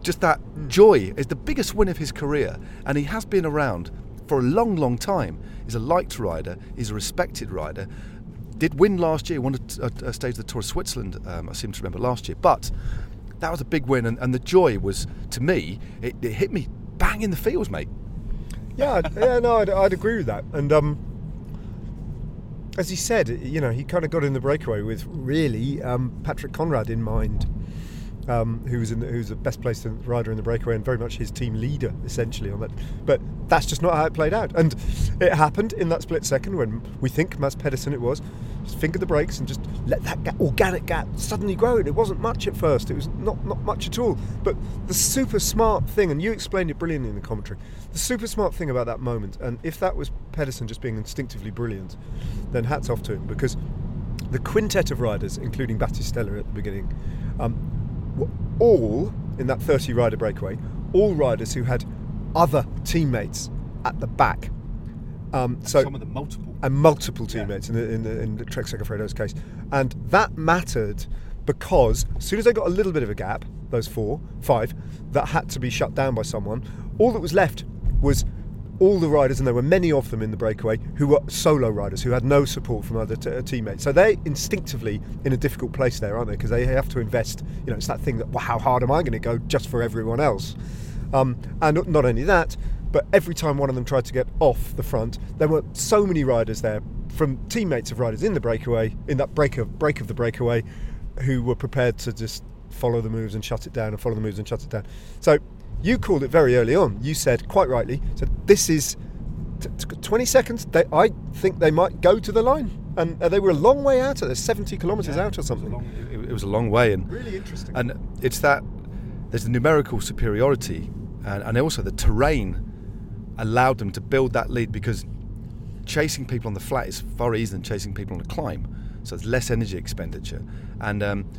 Just that joy is the biggest win of his career, and he has been around for a long, long time. He's a liked rider. He's a respected rider did win last year, won a, a, stage of the Tour of Switzerland, um, I seem to remember last year. But that was a big win, and, and the joy was, to me, it, it, hit me bang in the feels, mate. Yeah, yeah, no, I'd, I'd agree with that. And um, as he said, you know, he kind of got in the breakaway with really um, Patrick Konrad in mind um, who was in the, who's the best placed rider in the breakaway and very much his team leader essentially on that. But that's just not how it played out. And it happened in that split second when we think Mads Pedersen it was, just fingered the brakes and just let that gap, organic gap suddenly grow. And it wasn't much at first. It was not not much at all. But the super smart thing, and you explained it brilliantly in the commentary. The super smart thing about that moment, and if that was Pedersen just being instinctively brilliant, then hats off to him because the quintet of riders, including Battistella at the beginning, um, all in that 30 rider breakaway, all riders who had other teammates at the back. Um, so some of them multiple and multiple teammates yeah. in the in the, in the Trek Segafredo's case, and that mattered because as soon as they got a little bit of a gap, those four, five, that had to be shut down by someone. All that was left was all the riders, and there were many of them in the breakaway, who were solo riders who had no support from other t- uh, teammates. So they're instinctively in a difficult place there, aren't they? Because they have to invest. You know, it's that thing that well, how hard am I going to go just for everyone else? Um, and not only that, But every time one of them tried to get off the front, there were so many riders there from teammates of riders in the breakaway, in that break of break of the breakaway, who were prepared to just follow the moves and shut it down and follow the moves and shut it down. So you called it very early on. You said quite rightly, said this is t- t- 20 seconds. They, I think they might go to the line, and uh, they were a long way out. They're 70 kilometres out or something. Long, it, it, was a long way, and really interesting. And it's that there's the numerical superiority, and, and also the terrain allowed them to build that lead because chasing people on the flat is far easier than chasing people on a climb. So it's less energy expenditure, and um,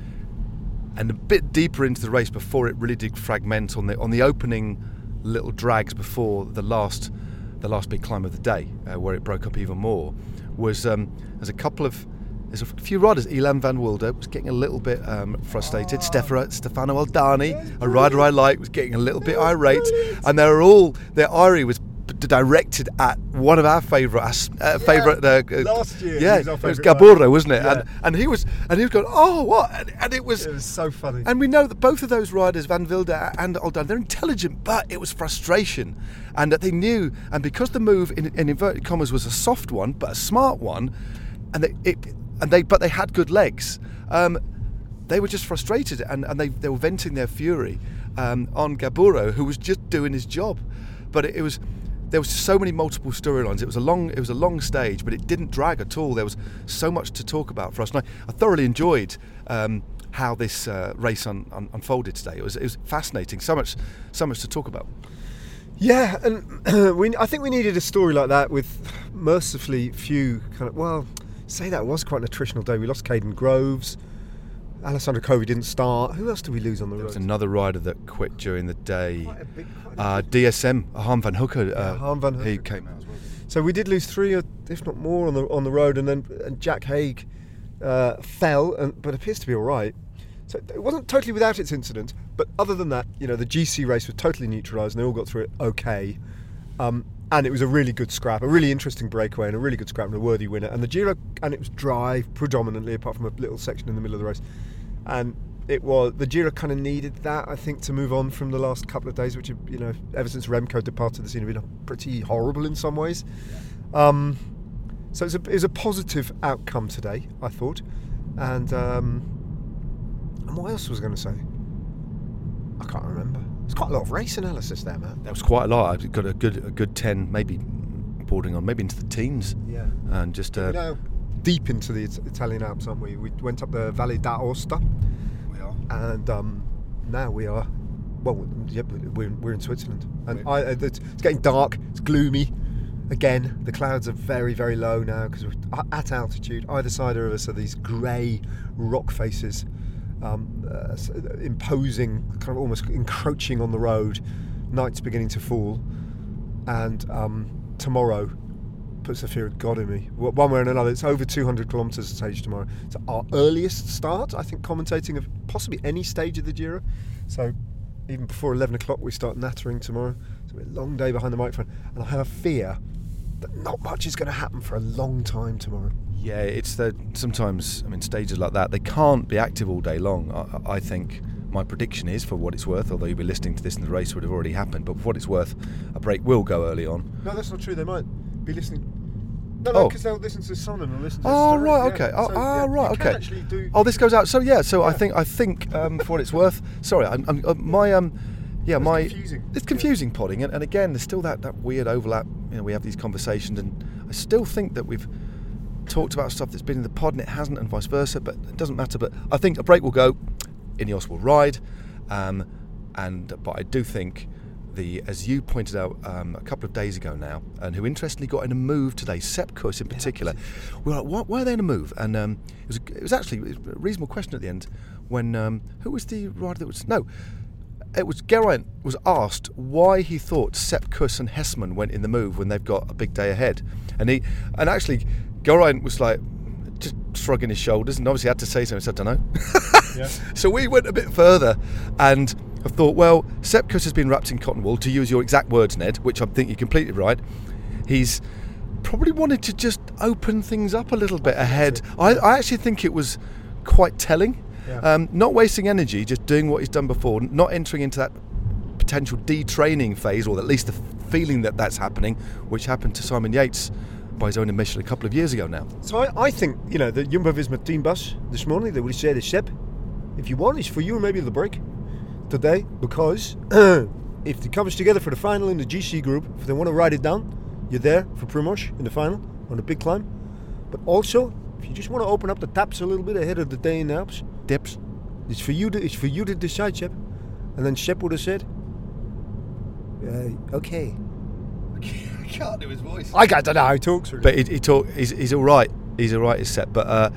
and a bit deeper into the race before it really did fragment on the on the opening little drags before the last the last big climb of the day, uh, where it broke up even more, was um, there's a couple of there's a few riders. Ilan Van Wilder was getting a little bit um, frustrated. Oh. Stefano Oldani, a rider I like, was getting a little bit irate, and they're all their Irie was directed at one of our favourite uh, favourite uh, last year. Yeah, it was Gabburo, wasn't it? Yeah. And and he was and he was going, oh what? And, and, it was it was so funny. And we know that both of those riders, Van Wilder and Aldan, they're intelligent, but it was frustration, and that they knew. And because the move in, in inverted commas was a soft one, but a smart one, and they it, and they but they had good legs. Um, they were just frustrated and, and they, they were venting their fury um, on Gabburo, who was just doing his job. But it, it was there was so many multiple storylines. It was a long it was a long stage, but it didn't drag at all. There was so much to talk about for us, and I, I thoroughly enjoyed. Um, how this uh, race un, un, unfolded today. It was, it was fascinating. So much, so much to talk about. Yeah, and [CLEARS THROAT] we, I think we needed a story like that with mercifully few kind of. Well, say that was quite an attritional day. We lost Kaden Groves. Alessandro Covi didn't start. Who else did we lose on the road? There was another rider that quit during the day. Big, uh, DSM, Harm Vanhoucke. Uh, yeah, Harm Vanhoucke. He came out as well. So we did lose three, if not more, on the on the road, and then and Jack Haig uh, fell, and, but appears to be all right. So it wasn't totally without its incident, but other than that, you know, the GC race was totally neutralised, and they all got through it okay. Um, and it was a really good scrap, a really interesting breakaway, and a really good scrap, and a worthy winner. And the Giro, and it was dry predominantly, apart from a little section in the middle of the race and it was the Giro kind of needed that I think to move on from the last couple of days, which have, you know ever since Remco departed the scene have been pretty horrible in some ways. Um, so it's a, it a, positive outcome today, I thought, and um, and what else was I going to say? I can't remember. It's quite a lot of race analysis there, man. That was quite a lot. I've got a good a good ten, maybe bordering on maybe into the teens. Yeah. And just uh, you know, deep into the Italian Alps, aren't we? We went up the Valle d'Aosta. We are. And um, now we are, well, yep, we're, we're in Switzerland. And I, it's, it's getting dark, it's gloomy. Again, the clouds are very, very low now because we're at altitude. Either side of us are these grey rock faces, um, uh, imposing, kind of almost encroaching on the road. Night's beginning to fall, and um, tomorrow puts the fear of God in me. One way or another, it's over 200 kilometres stage tomorrow. It's our earliest start, I think, commentating of possibly any stage of the Giro. So even before 11 o'clock, we start nattering tomorrow. It's a long day behind the microphone, and I have a fear that not much is going to happen for a long time tomorrow. Yeah, it's the sometimes. I mean, stages like that they can't be active all day long. I, I think my prediction is, for what it's worth, although you'll be listening to this and the race would have already happened, but for what it's worth, a break will go early on. No, that's not true. They might be listening. No, no, because oh. they'll listen to the Son and listen to. Oh right, yeah. okay. Oh, so, oh yeah, right, okay. Oh, this goes out. So yeah, so yeah. I think I think um, for what it's worth. Sorry, I'm, I'm, uh, my um, yeah, it's my confusing. it's confusing podding, and, and again, there's still that that weird overlap. You know, we have these conversations, and I still think that we've talked about stuff that's been in the pod and it hasn't, and vice versa. But it doesn't matter. But I think a break will go. Ineos will ride, um, and but I do think the, as you pointed out um, a couple of days ago now, and who interestingly got in a move today, Sepp Kuss in particular. Yeah, we were like, why, why, are they in a move? And um, it, was, it was actually a reasonable question at the end when, um, who was the rider that was, no, it was Geraint was asked why he thought Sepp Kuss and Hesselmann went in the move when they've got a big day ahead. And he, and actually, Geraint was like, just shrugging his shoulders and obviously had to say something. So I don't know. yeah. [LAUGHS] So we went a bit further and have thought, well, Sepp Kuss has been wrapped in cotton wool, to use your exact words, Ned, which I think you're completely right. He's probably wanted to just open things up a little bit ahead. I, I actually think it was quite telling. Yeah. Um, not wasting energy, just doing what he's done before, not entering into that potential detraining phase, or at least the feeling that that's happening, which happened to Simon Yates by his own admission a couple of years ago now. So I, I think, you know, the Jumbo Visma team bus this morning, they would say the Seb, if you want, it's for you maybe the break today, because [CLEARS THROAT] if they comes together for the final in the GC group, if they want to write it down, you're there for Primoz in the final on the big climb. But also, if you just want to open up the taps a little bit ahead of the day in the Alps, Dips. it's for you to it's for you to decide, Shep. And then Shep would have said, uh, "Okay." [LAUGHS] I can't do his voice. I don't know how he talks. Really. But he, he talk, he's, he's all right. He's all right. He's set. But uh,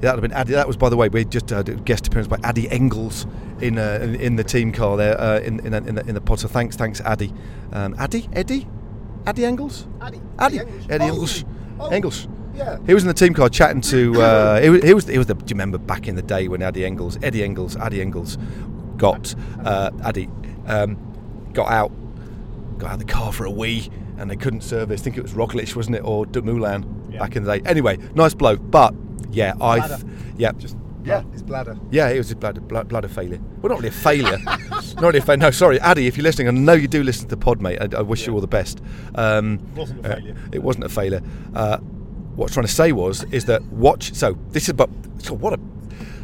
that would have been Addy. That was, by the way, we just had a guest appearance by Addy Engels in uh, in, in the team car there uh, in in, in, the, in the. So thanks, thanks, Addy. Um, Addy, Eddie, Addy Engels, Addy, Addy, Engels. Eddie Oh, Engels, oh, Engels. Yeah. He was in the team car chatting to. Uh, he, was, he was. He was the. Do you remember back in the day when Addy Engels, Eddie Engels, Addy Engels, got uh, Addy um, got out, got out of the car for a wee, and they couldn't service. I think it was Roglic, wasn't it, or Dumoulin Yeah. back in the day. Anyway, nice bloke, but yeah, I. Th- yeah, Just Yeah. his bladder. yeah, it was a bladder, bladder, bladder failure. Well, not really a failure. [LAUGHS] not really a failure. No, sorry, Addy, if you're listening, I know you do listen to the pod, mate. I, I wish you all the best. Um, Wasn't a failure. it wasn't a failure. Uh, what I was trying to say was, is that watch. So this is, but so what a.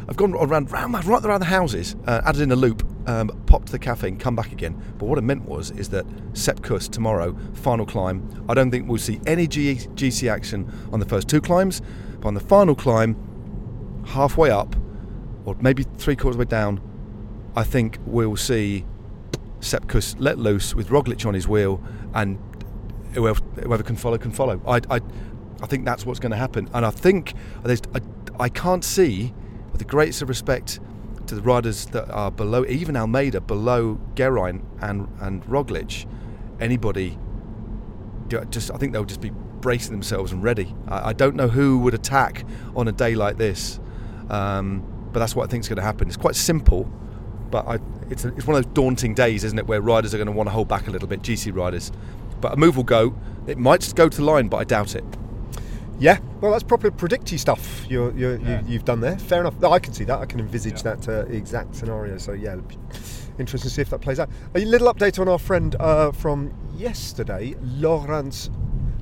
I've gone around, round, right around the houses, uh, added in a loop, um, popped to the cafe, and come back again. But what it meant was, is that Sepp Kuss tomorrow, final climb. I don't think we'll see any G- GC action on the first two climbs, but on the final climb, halfway up, or maybe three quarters way down, I think we'll see Sepp Kuss let loose with Roglic on his wheel, and whoever, whoever can follow can follow. I, I, I think that's what's going to happen, and I think I, I can't see, with the greatest of respect to the riders that are below, even Almeida below Geraint and and Roglic, anybody. Just I think they'll just be bracing themselves and ready. I, I don't know who would attack on a day like this, um, but that's what I think is going to happen. It's quite simple, but I, it's, a, it's one of those daunting days, isn't it, where riders are going to want to hold back a little bit, GC riders. But a move will go. It might just go to the line, but I doubt it. Yeah, well, that's proper predicty stuff you're, you're, you, you've done there. Fair enough. No, I can see that. I can envisage that uh, exact scenario. So yeah, interesting to see if that plays out. A little update on our friend uh, from yesterday, Laurenz,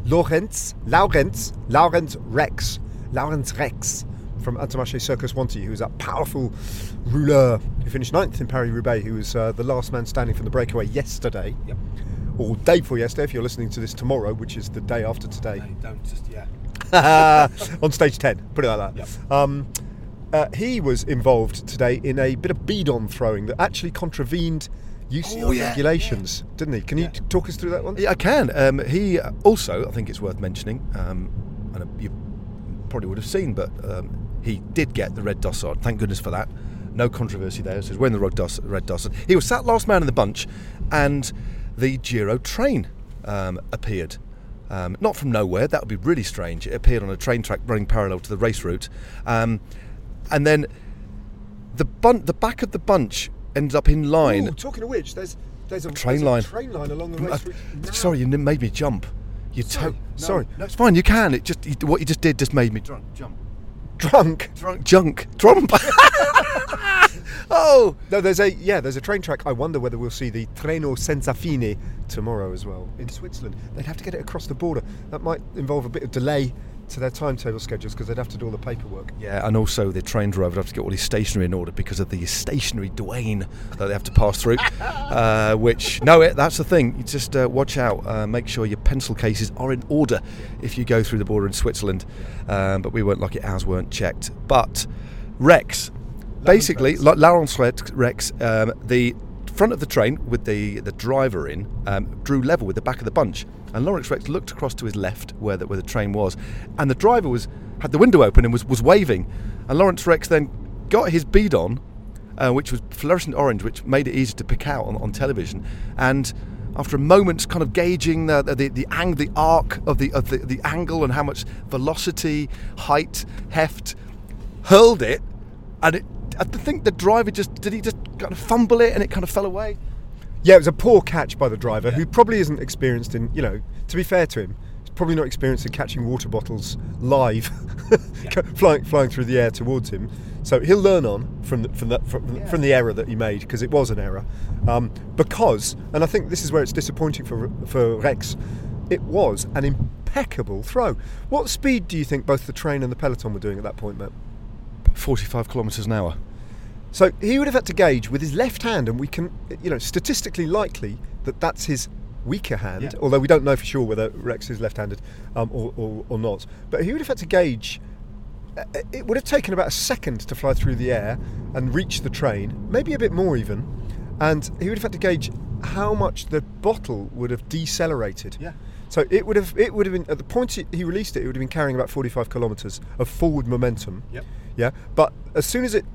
Laurenz, Laurenz, Laurenz Rex, Laurenz Rex from Intermarché Circus Wanty, who was that powerful ruler who finished ninth in Paris Roubaix, who was uh, the last man standing from the breakaway yesterday. Yep. Or day before yesterday, if you're listening to this tomorrow, which is the day after today. don't just yeah. [LAUGHS] on stage 10, put it like that. Yep. Um, uh, he was involved today in a bit of bidon throwing that actually contravened UCI Oh, yeah, regulations, didn't he? Can you Yeah. t- talk us through that one? Yeah, I can. Um, he also, I think it's worth mentioning, um, and you probably would have seen, but um, he did get the red dossard. Thank goodness for that. No controversy there. So he's wearing the red, doss- red dossard. He was sat last man in the bunch, and the Giro train um, appeared. Um, not from nowhere. That would be really strange. It appeared on a train track running parallel to the race route, um, and then the bun- the back of the bunch ends up in line. Ooh, talking of which, there's there's a, Train there's line. A train line along the Uh, race route. now. sorry, you made me jump. You Sorry, to- no, Sorry. no, it's fine. You can. It just you, what you just did just made me drunk. Jump. Drunk. Drunk. Junk. Trump. [LAUGHS] oh. No, there's a yeah, there's a train track. I wonder whether we'll see the Treno Senza Fine tomorrow as well in Switzerland. They'd have to get it across the border. That might involve a bit of delay to their timetable schedules because they'd have to do all the paperwork. Yeah, and also the train driver would have to get all his stationery in order because of the stationary douane that they have to pass through. [LAUGHS] uh, which no, it, that's the thing. You just uh, watch out. Uh, make sure your pencil cases are in order if you go through the border in Switzerland. Um, but we weren't lucky; ours weren't checked. But Rex, basically, Rex. La- Laurenz Rex, Rex um, the front of the train with the the driver in um, drew level with the back of the bunch, and Laurenz Rex looked across to his left where the, where the train was, and the driver was had the window open and was was waving, and Laurenz Rex then got his bidon, uh, which was fluorescent orange, which made it easy to pick out on, on television, and. After a moment's kind of gauging the the, the, ang- the arc of the of the, the angle and how much velocity, height, heft, hurled it, and it, I think the driver just did he just kind of fumble it and it kind of fell away. Yeah, it was a poor catch by the driver, who probably isn't experienced in, you know, to be fair to him, he's probably not experienced in catching water bottles live, [LAUGHS] [LAUGHS] flying, flying through the air towards him. So he'll learn on from the, from, the, from, yeah. from the error that he made because it was an error. Um, because, and I think this is where it's disappointing for for Rex, it was an impeccable throw. What speed do you think both the train and the peloton were doing at that point, Matt? 45 kilometres an hour. So he would have had to gauge with his left hand, and we can, you know, statistically likely that that's his weaker hand, yeah. although we don't know for sure whether Rex is left handed um, or, or, or not. But he would have had to gauge uh, it would have taken about a second to fly through the air and reach the train, maybe a bit more even, and he would have had to gauge how much the bottle would have decelerated. Yeah. So it would have it would have been at the point he released it, it would have been carrying about 45 kilometres of forward momentum. Yep. Yeah. But as soon as it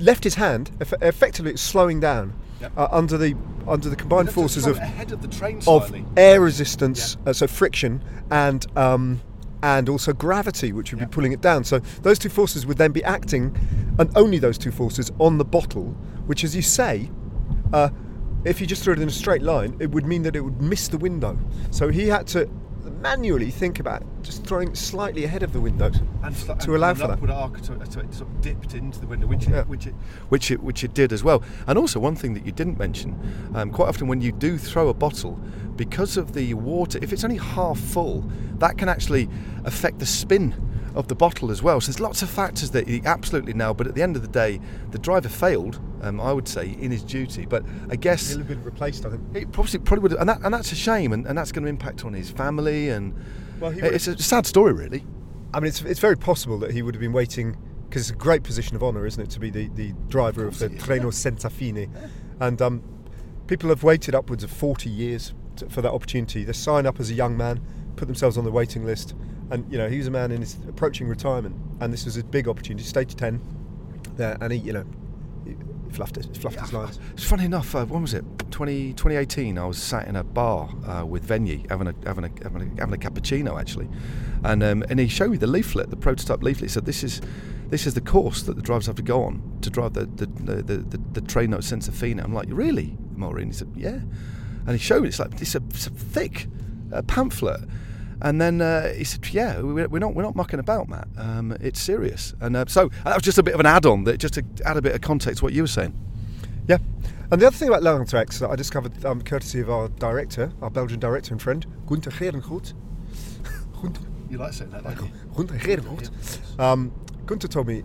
left his hand, effectively it's slowing down. Yep. Uh, under the under the combined forces of, of, of air resistance, yep. uh, so friction, and um, and also gravity, which would yep. be pulling it down. So those two forces would then be acting, and only those two forces on the bottle, which, as you say, uh, if you just threw it in a straight line, it would mean that it would miss the window. So he had to manually think about just throwing slightly ahead of the window and to and allow for that. Arc to, to, it sort of dipped into the window, which it, yeah. which it which it which it did as well. And also one thing that you didn't mention, um, quite often when you do throw a bottle, because of the water, if it's only half full, that can actually affect the spin of the bottle as well. So there's lots of factors that he absolutely nailed. But at the end of the day, the driver failed. Um, I would say in his duty, but I guess he'll have been replaced. I think it probably probably would, and, that, and that's a shame, and, and that's going to impact on his family. And well, it's a sad story, really. I mean, it's it's very possible that he would have been waiting because it's a great position of honour, isn't it, to be the, the driver of, of the Treno Senza Fine, [LAUGHS] and um, people have waited upwards of forty years to, for that opportunity. They sign up as a young man, put themselves on the waiting list, and you know he was a man in his approaching retirement, and this was a big opportunity. Stage ten, there, and he, you know, he fluffed it. Fluffed yeah, his lines. [SIGHS] It's funny enough. Uh, when was it? 20, 2018. I was sat in a bar uh, with Vegni having a having a having a, having a cappuccino actually, and um, and he showed me the leaflet, the prototype leaflet. He said, "This is." This is the course that the drivers have to go on to drive the the the, the, the, the Treno Senza Fine. I'm like, really, Maureen? He said, yeah. And he showed me it's like it's a, it's a thick uh, pamphlet and then uh, he said, "Yeah, we're not we're not mucking about, Matt. Um, it's serious." And uh, so that was just a bit of an add-on, that just to add a bit of context to what you were saying. Yeah, and the other thing about Laurenz Rex that I discovered, um, courtesy of our director, our Belgian director and friend, Gunther Gerengroet. [LAUGHS] you like saying that, don't you? Gunther. Um, Gunther told me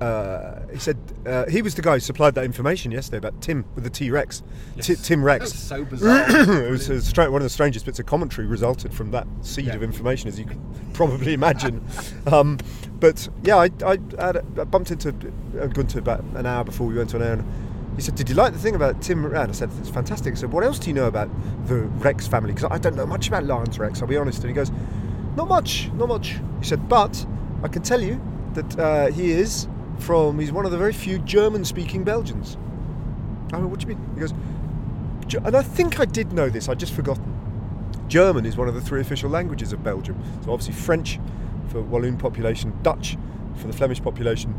uh, he said uh, he was the guy who supplied that information yesterday about Tim with the T Rex. Yes. T- Tim Rex. so [CLEARS THROAT] bizarre. it was stra- one of the strangest bits of commentary resulted from that seed yeah. of information, as you can [LAUGHS] probably imagine. um, but yeah, I, I, I, bumped into uh, Gunter about an hour before we went on air. And he said, "Did you like the thing about Tim?" And I said, "It's fantastic." I said, "What else do you know about the Rex family?" Because I don't know much about Laurenz Rex. I'll be honest. And he goes, "Not much, not much." He said, "But I can tell you that uh, he is." From, he's one of the very few German speaking Belgians. I mean, what do you mean? He goes, and I think I did know this, I'd just forgotten. German is one of the three official languages of Belgium. So obviously French for Walloon population, Dutch for the Flemish population,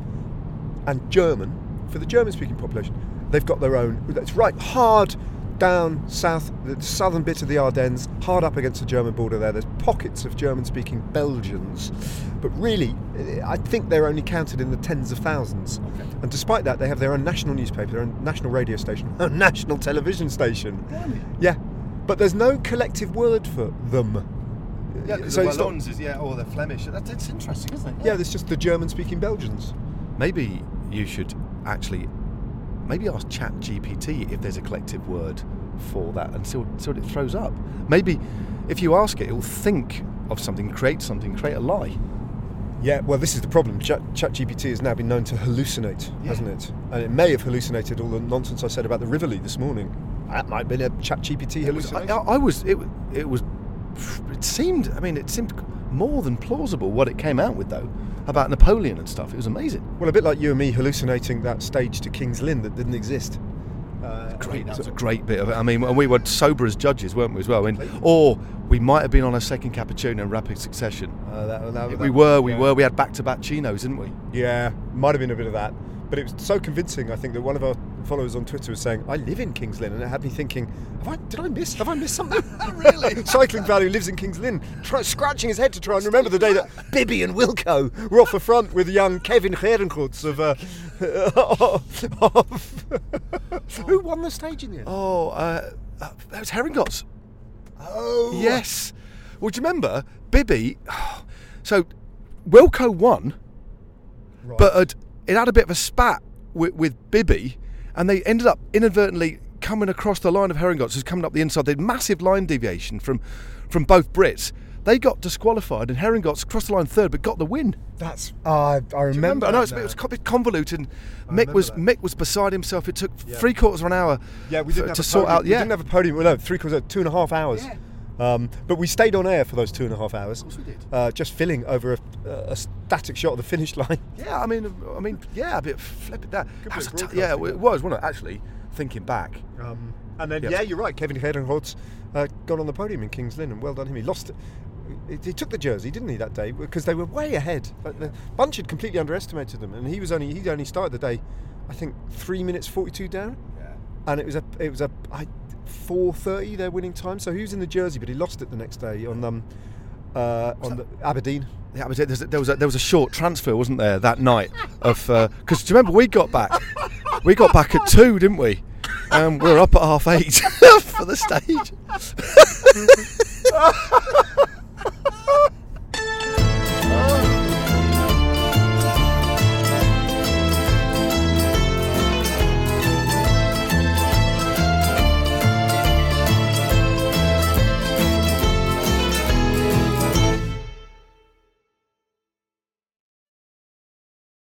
and German for the German speaking population. They've got their own, it's right hard down south, the southern bit of the Ardennes, hard up against the German border there. There's pockets of German speaking Belgians, but really, eh, I think they're only counted in the tens of thousands. Okay. And despite that, they have their own national newspaper, their own national radio station, [LAUGHS] a national television station. Really? Yeah, but there's no collective word for them. Yeah, eh, so the Wallons is, yeah, oh, or the Flemish. That's, that's interesting, isn't it? Yeah, yeah there's just the German speaking Belgians. Maybe you should actually maybe ask Chat GPT if there's a collective word for that and see what, see what it throws up. Maybe if you ask it, it will think of something, create something, create a lie. Yeah, well, this is the problem. Chat, GPT has now been known to hallucinate, yeah. hasn't it? And it may have hallucinated all the nonsense I said about the Rivoli this morning. That might have been a Chat GPT hallucination. I, I, was. It, it was. It seemed. I mean, it seemed more than plausible what it came out with, though about Napoleon and stuff. It was amazing. Well, a bit like you and me hallucinating that stage to King's Lynn that didn't exist. Uh, great, that was a great bit of it. I mean, we were sober as judges, weren't we, as well? I mean, or we might have been on a second cappuccino in rapid succession. Uh, that, that, we were, we yeah. were. We had back-to-back chinos, didn't we? Yeah, might have been a bit of that. But it was so convincing. I think that one of our followers on Twitter was saying, "I live in Kings Lynn," and it had me thinking, "Have I? Did I miss? Have I missed something?" [LAUGHS] really? [LAUGHS] Cycling Valley lives in Kings Lynn, try, scratching his head to try and remember the day that [LAUGHS] Bibby and Wilco were off the front with young Kevin Herenkoets of. Uh, of who won the stage in the end? Oh, uh, uh, that was Herringots. Oh, Yes. Well, do you remember Bibby? [SIGHS] So Wilco won, Right. but had, it had a bit of a spat with, with Bibby, and they ended up inadvertently coming across the line of Herringots, who's coming up the inside. They had massive line deviation from from both Brits. They got disqualified, and Herringots crossed the line third, but got the win. that's uh, I you remember. I know it's, it was a bit convoluted. And Mick was that. Mick was beside himself. It took Yeah. three quarters of an hour. Yeah, we didn't have to a sort podium. out. We Yeah, didn't have a podium. Well, no, three quarters, two and a half hours. Yeah. Um, but we stayed on air for those two and a half hours. course we did. Uh, just filling over a, a static shot of the finish line. [LAUGHS] Yeah, I mean, I mean, yeah, a bit flip it that. That was t- yeah, it was, wasn't it? Actually, thinking back. Um, and then, yeah, you're right. Kevin Hedenholtz uh, got on the podium in Kings Lynn, and well done him. He lost it. He, took the jersey, didn't he, that day? Because they were way ahead. But the bunch had completely underestimated them, and he was only he'd only started the day, I think, three minutes forty-two down, Yeah. and it was a it was a I, four thirty their winning time. So he was in the jersey, but he lost it the next day on um uh, on the Aberdeen. Yeah, there was, a, there was a there was a short transfer, wasn't there, that night? Of because do you remember we got back, we got back at two, didn't we? Um, we were up at half eight [LAUGHS] for the stage. [LAUGHS]